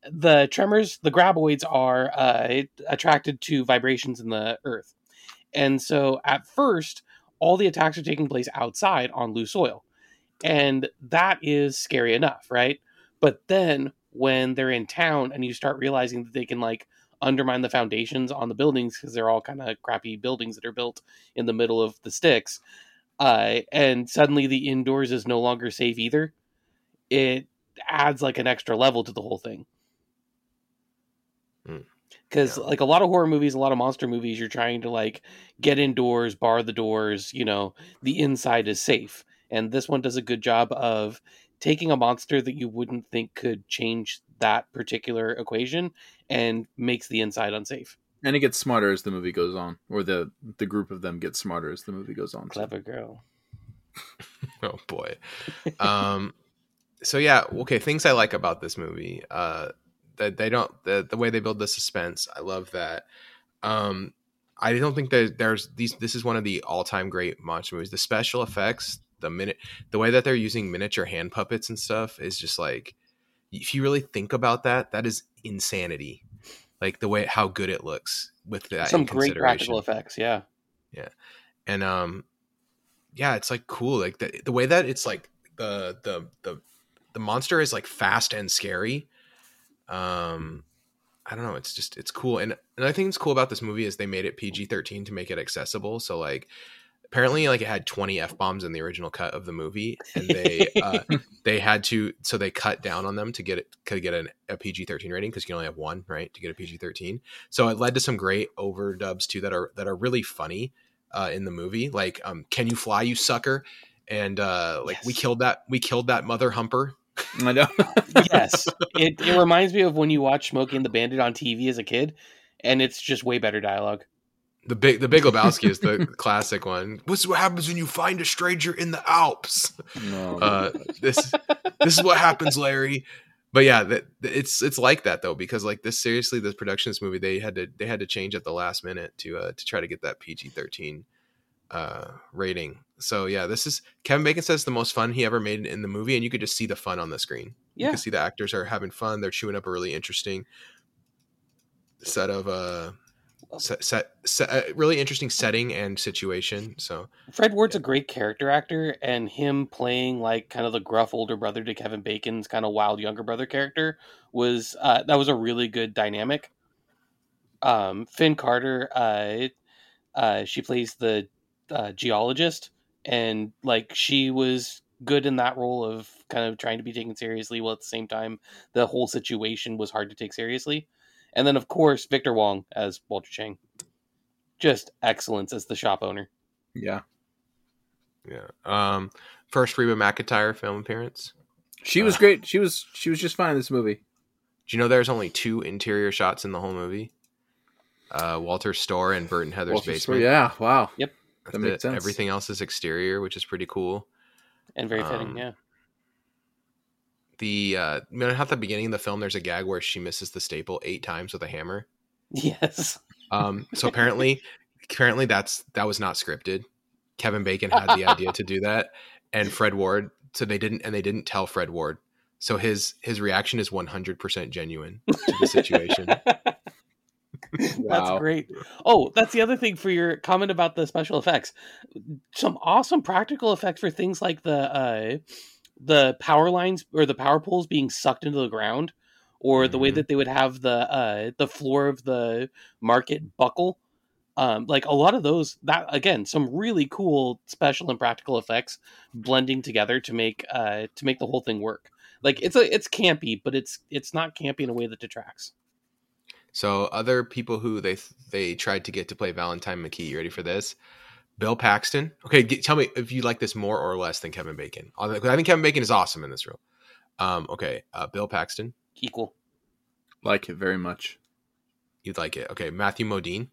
the Tremors, the graboids are uh, attracted to vibrations in the earth, and so at first, all the attacks are taking place outside on loose soil, and that is scary enough, right? But then when they're in town and you start realizing that they can like undermine the foundations on the buildings because they're all kind of crappy buildings that are built in the middle of the sticks, uh, and suddenly the indoors is no longer safe either, it adds like an extra level to the whole thing. Mm. Because Yeah. like a lot of horror movies, a lot of monster movies, you're trying to like get indoors, bar the doors. You know, the inside is safe, and this one does a good job of taking a monster that you wouldn't think could change that particular equation and makes the inside unsafe. And it gets smarter as the movie goes on, or the the group of them gets smarter as the movie goes on. Clever girl. oh boy um so yeah okay things i like about this movie uh that they don't the, the way they build the suspense i love that um i don't think that there's these this is one of the all-time great monster movies the special effects the minute the way that they're using miniature hand puppets and stuff is just like if you really think about that that is insanity like the way how good it looks with that Some great practical effects. Yeah. Yeah. And um yeah it's like cool like the, the way that it's like the the the the monster is like fast and scary um i don't know it's just it's cool and another thing that's cool about this movie is they made it pg-13 to make it accessible so like apparently like it had 20 f-bombs in the original cut of the movie and they uh they had to so they cut down on them to get it to get an, a pg-13 rating because you can only have one right to get a pg-13 so it led to some great overdubs too that are that are really funny uh, in the movie, like um, "Can you fly, you sucker?" and uh, like we killed that we killed that mother humper. I know. yes. It, it reminds me of when you watch Smokey and the Bandit on TV as a kid, and it's just way better dialogue. The big the Big Lebowski is the classic one. What's what happens when you find a stranger in the Alps? no. Uh, this this is what happens, Larry. But yeah, that it's it's like that though because like this seriously, this production this movie they had to they had to change at the last minute to uh, to try to get that PG thirteen uh, rating. So yeah, this is Kevin Bacon says the most fun he ever made in the movie, and you could just see the fun on the screen. You Yeah. can see the actors are having fun. They're chewing up a really interesting set of uh set, set, set a really interesting setting and situation. So Fred Ward's a great character actor, and him playing like kind of the gruff older brother to Kevin Bacon's kind of wild younger brother character was uh, that was a really good dynamic. Um, Finn Carter, uh, uh, she plays the uh, geologist, and like she was good in that role of kind of trying to be taken seriously, while at the same time the whole situation was hard to take seriously. And then of course Victor Wong as Walter Chang, just excellence as the shop owner. Yeah. yeah. Um, first Reba McEntire film appearance. She was Uh, great. She was she was just fine in this movie. Do you know there's only two interior shots in the whole movie? Uh, Walter's store and Burt and Heather's Walter basement. Scott- Yeah, wow. That's that makes sense. Everything else is exterior, which is pretty cool. And very fitting, Um, yeah. The uh, you know at the beginning of the film there's a gag where she misses the staple eight times with a hammer. Yes. Um, so apparently, apparently that's that was not scripted. Kevin Bacon had the idea to do that, and Fred Ward. So they didn't, and they didn't tell Fred Ward. So his his reaction is 100% genuine to the situation. That's great. Oh, that's the other thing for your comment about the special effects. Some awesome practical effects for things like the uh, the power lines or the power poles being sucked into the ground, or the way Mhm. that they would have the uh, the floor of the market buckle. Um, like a lot of those, that again, some really cool special and practical effects blending together to make uh, to make the whole thing work. Like it's a it's campy, but it's it's not campy in a way that detracts. So other people who they they tried to get to play Valentine McKee. You ready for this? Bill Paxton. Okay, g tell me if you like this more or less than Kevin Bacon. I think Kevin Bacon is awesome in this role. Um, okay, uh, Bill Paxton. Equal. Like it very much. You'd like it. Okay, Matthew Modine.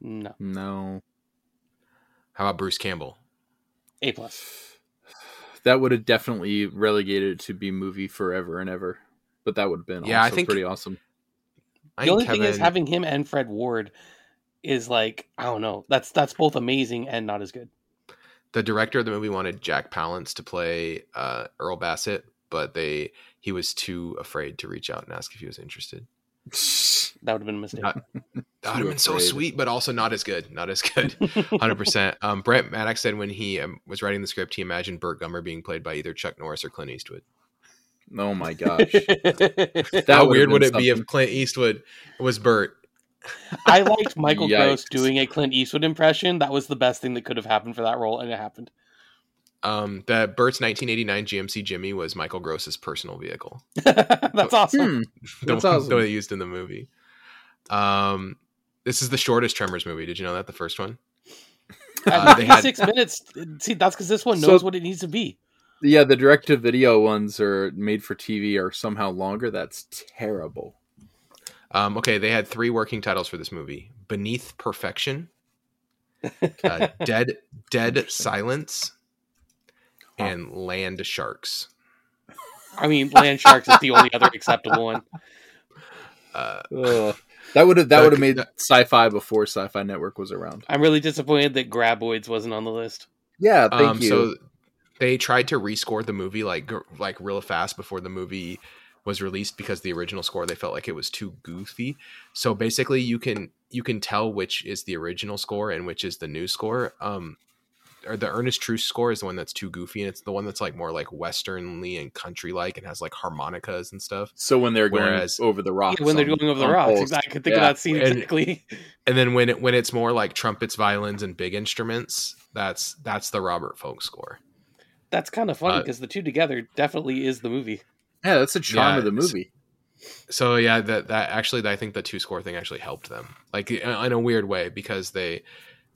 No. No. How about Bruce Campbell? A plus. That would have definitely relegated it to be movie forever and ever. But that would have been Yeah, I think- pretty awesome. I the think only thing is having him and Fred Ward is like I don't know. That's that's both amazing and not as good. the director of the movie wanted Jack Palance to play uh, Earl Bassett, but they he was too afraid to reach out and ask if he was interested. That would have been a mistake. Not- That would have Too been so sweet, but also not as good. Not as good. Hundred percent. Um, Brent Maddock said when he um, was writing the script, he imagined Burt Gummer being played by either Chuck Norris or Clint Eastwood. Oh my gosh. That How weird would been it be if. Clint Eastwood was Burt? I liked Michael Gross doing a Clint Eastwood impression. That was the best thing that could have happened for that role, and it happened. Um, the Burt's 1989 GMC Jimmy was Michael Gross's personal vehicle. That's awesome. Hmm. the That's one awesome. that they used in the movie. Um, this is the shortest Tremors movie. Did you know that the first one? At Uh, they had- 96 minutes. See, that's because this one So- knows what it needs to be. Yeah, the direct to video ones are made for TV are somehow longer. That's terrible. Um, okay, they had three working titles for this movie: Beneath Perfection, uh, Dead Dead Silence, and Land Sharks. I mean, Land Sharks is the only other acceptable one. Uh, Ugh. That would have that That- would have made that- sci-fi before Sci-Fi Network was around. I'm really disappointed that Graboids wasn't on the list. Yeah, thank um, you. So they tried to rescore the movie like like real fast before the movie was released because the original score they felt like it was too goofy. So basically, you can you can tell which is the original score and which is the new score. Um, or the Ernest Troost score is the one that's too goofy, and it's the one that's like more like westernly and country like, and has like harmonicas and stuff. so when they're going whereas- over the rocks, Yeah, when they're on- going over the rocks, poles. exactly. I could think Yeah. of that scene And- exactly. And then when it when it's more like trumpets, violins, and big instruments, that's that's the Robert Folk score. That's kind of funny Uh, because the two together definitely is the movie. Yeah, that's the charm Yeah, of the movie. So yeah, that that actually I think the two score thing actually helped them, like in in a weird way, because they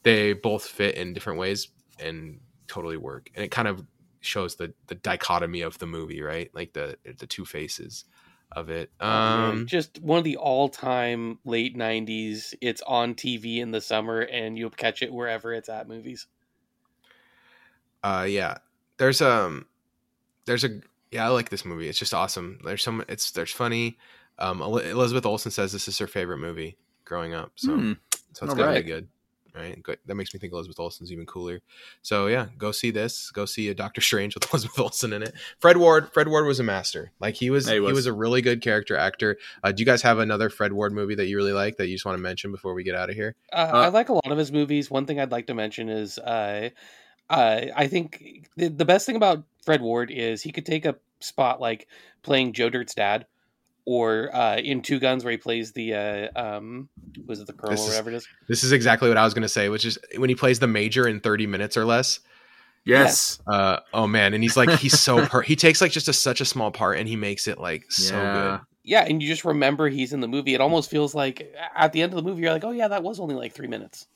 they both fit in different ways and totally work, and it kind of shows the the dichotomy of the movie, right? Like the the two faces of it. Um, just one of the all-time late '90s. It's on TV in the summer, and you'll catch it wherever it's at. Movies. uh, yeah, there's um, there's a yeah, I like this movie. It's just awesome. There's some, it's there's funny. Um, Elizabeth Olsen says this is her favorite movie growing up, so Hmm. so it's All gotta right. be good. Right, Good. that makes me think Elizabeth Olsen's even cooler. So yeah, go see this. Go see a Doctor Strange with Elizabeth Olsen in it. Fred Ward. Fred Ward was a master. Like he was. Yeah, he he, was. was. a really good character actor. Uh, do you guys have another Fred Ward movie that you really like that you just want to mention before we get out of here? Uh, I like a lot of his movies. One thing I'd like to mention is uh, uh, I think the, the best thing about Fred Ward is he could take a spot like playing Joe Dirt's dad, or uh, in Two Guns where he plays the uh, um, was it the colonel This or is- whatever it is. This is exactly what I was going to say, which is when he plays the major in 30 minutes or less. Yes. Uh, oh man, and he's like he's so per- he takes like just a, such a small part and he makes it like so Yeah. good. Yeah, and you just remember he's in the movie. It almost feels like at the end of the movie, you're like, oh yeah, that was only like three minutes.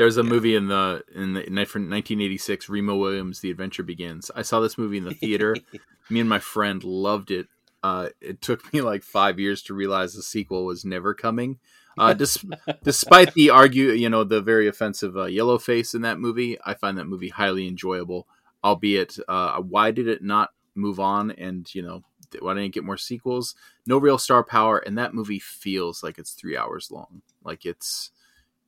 There's a movie in the in the in 1986, Remo Williams, The Adventure Begins. I saw this movie in the theater. me and my friend loved it. Uh, it took me like five years to realize the sequel was never coming. Uh, dis- despite the argue, you know, the very offensive uh, yellow face in that movie, I find that movie highly enjoyable. Albeit, uh, why did it not move on? And you know, why didn't it get more sequels? No real star power, and that movie feels like it's three hours long. Like it's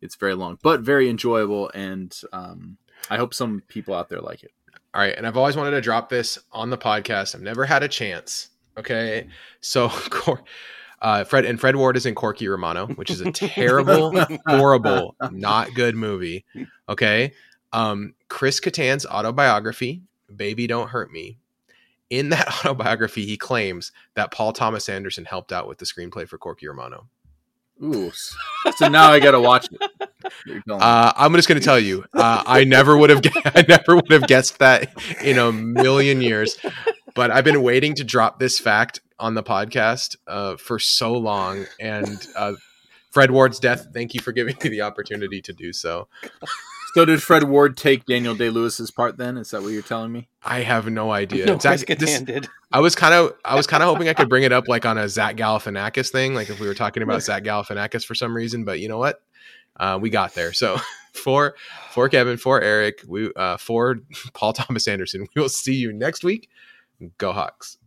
it's very long, but very enjoyable, and um, I hope some people out there like it. All right, and I've always wanted to drop this on the podcast. I've never had a chance. Okay, so Cor- uh, Fred and Fred Ward is in Corky Romano, which is a terrible, horrible, not good movie. Okay, um, Chris Kattan's autobiography, "Baby Don't Hurt Me." In that autobiography, he claims that Paul Thomas Anderson helped out with the screenplay for Corky Romano. Ooh, so now I got to watch it. You're telling me. Uh, I'm just going to tell you, uh, I never would have, I never would have guessed that in a million years. But I've been waiting to drop this fact on the podcast uh, for so long, and uh, Fred Ward's death. Thank you for giving me the opportunity to do so. So did Fred Ward take Daniel Day Lewis's part? Then is that what you're telling me? I have no idea. no, It's Chris this- Kattan did. I was kind of, I was kind of hoping I could bring it up like on a Zach Galifianakis thing, like if we were talking about Zach Galifianakis for some reason. But you know what? Uh, we got there. So for for Kevin, for Eric, we uh, for Paul Thomas Anderson. We will see you next week. Go Hawks.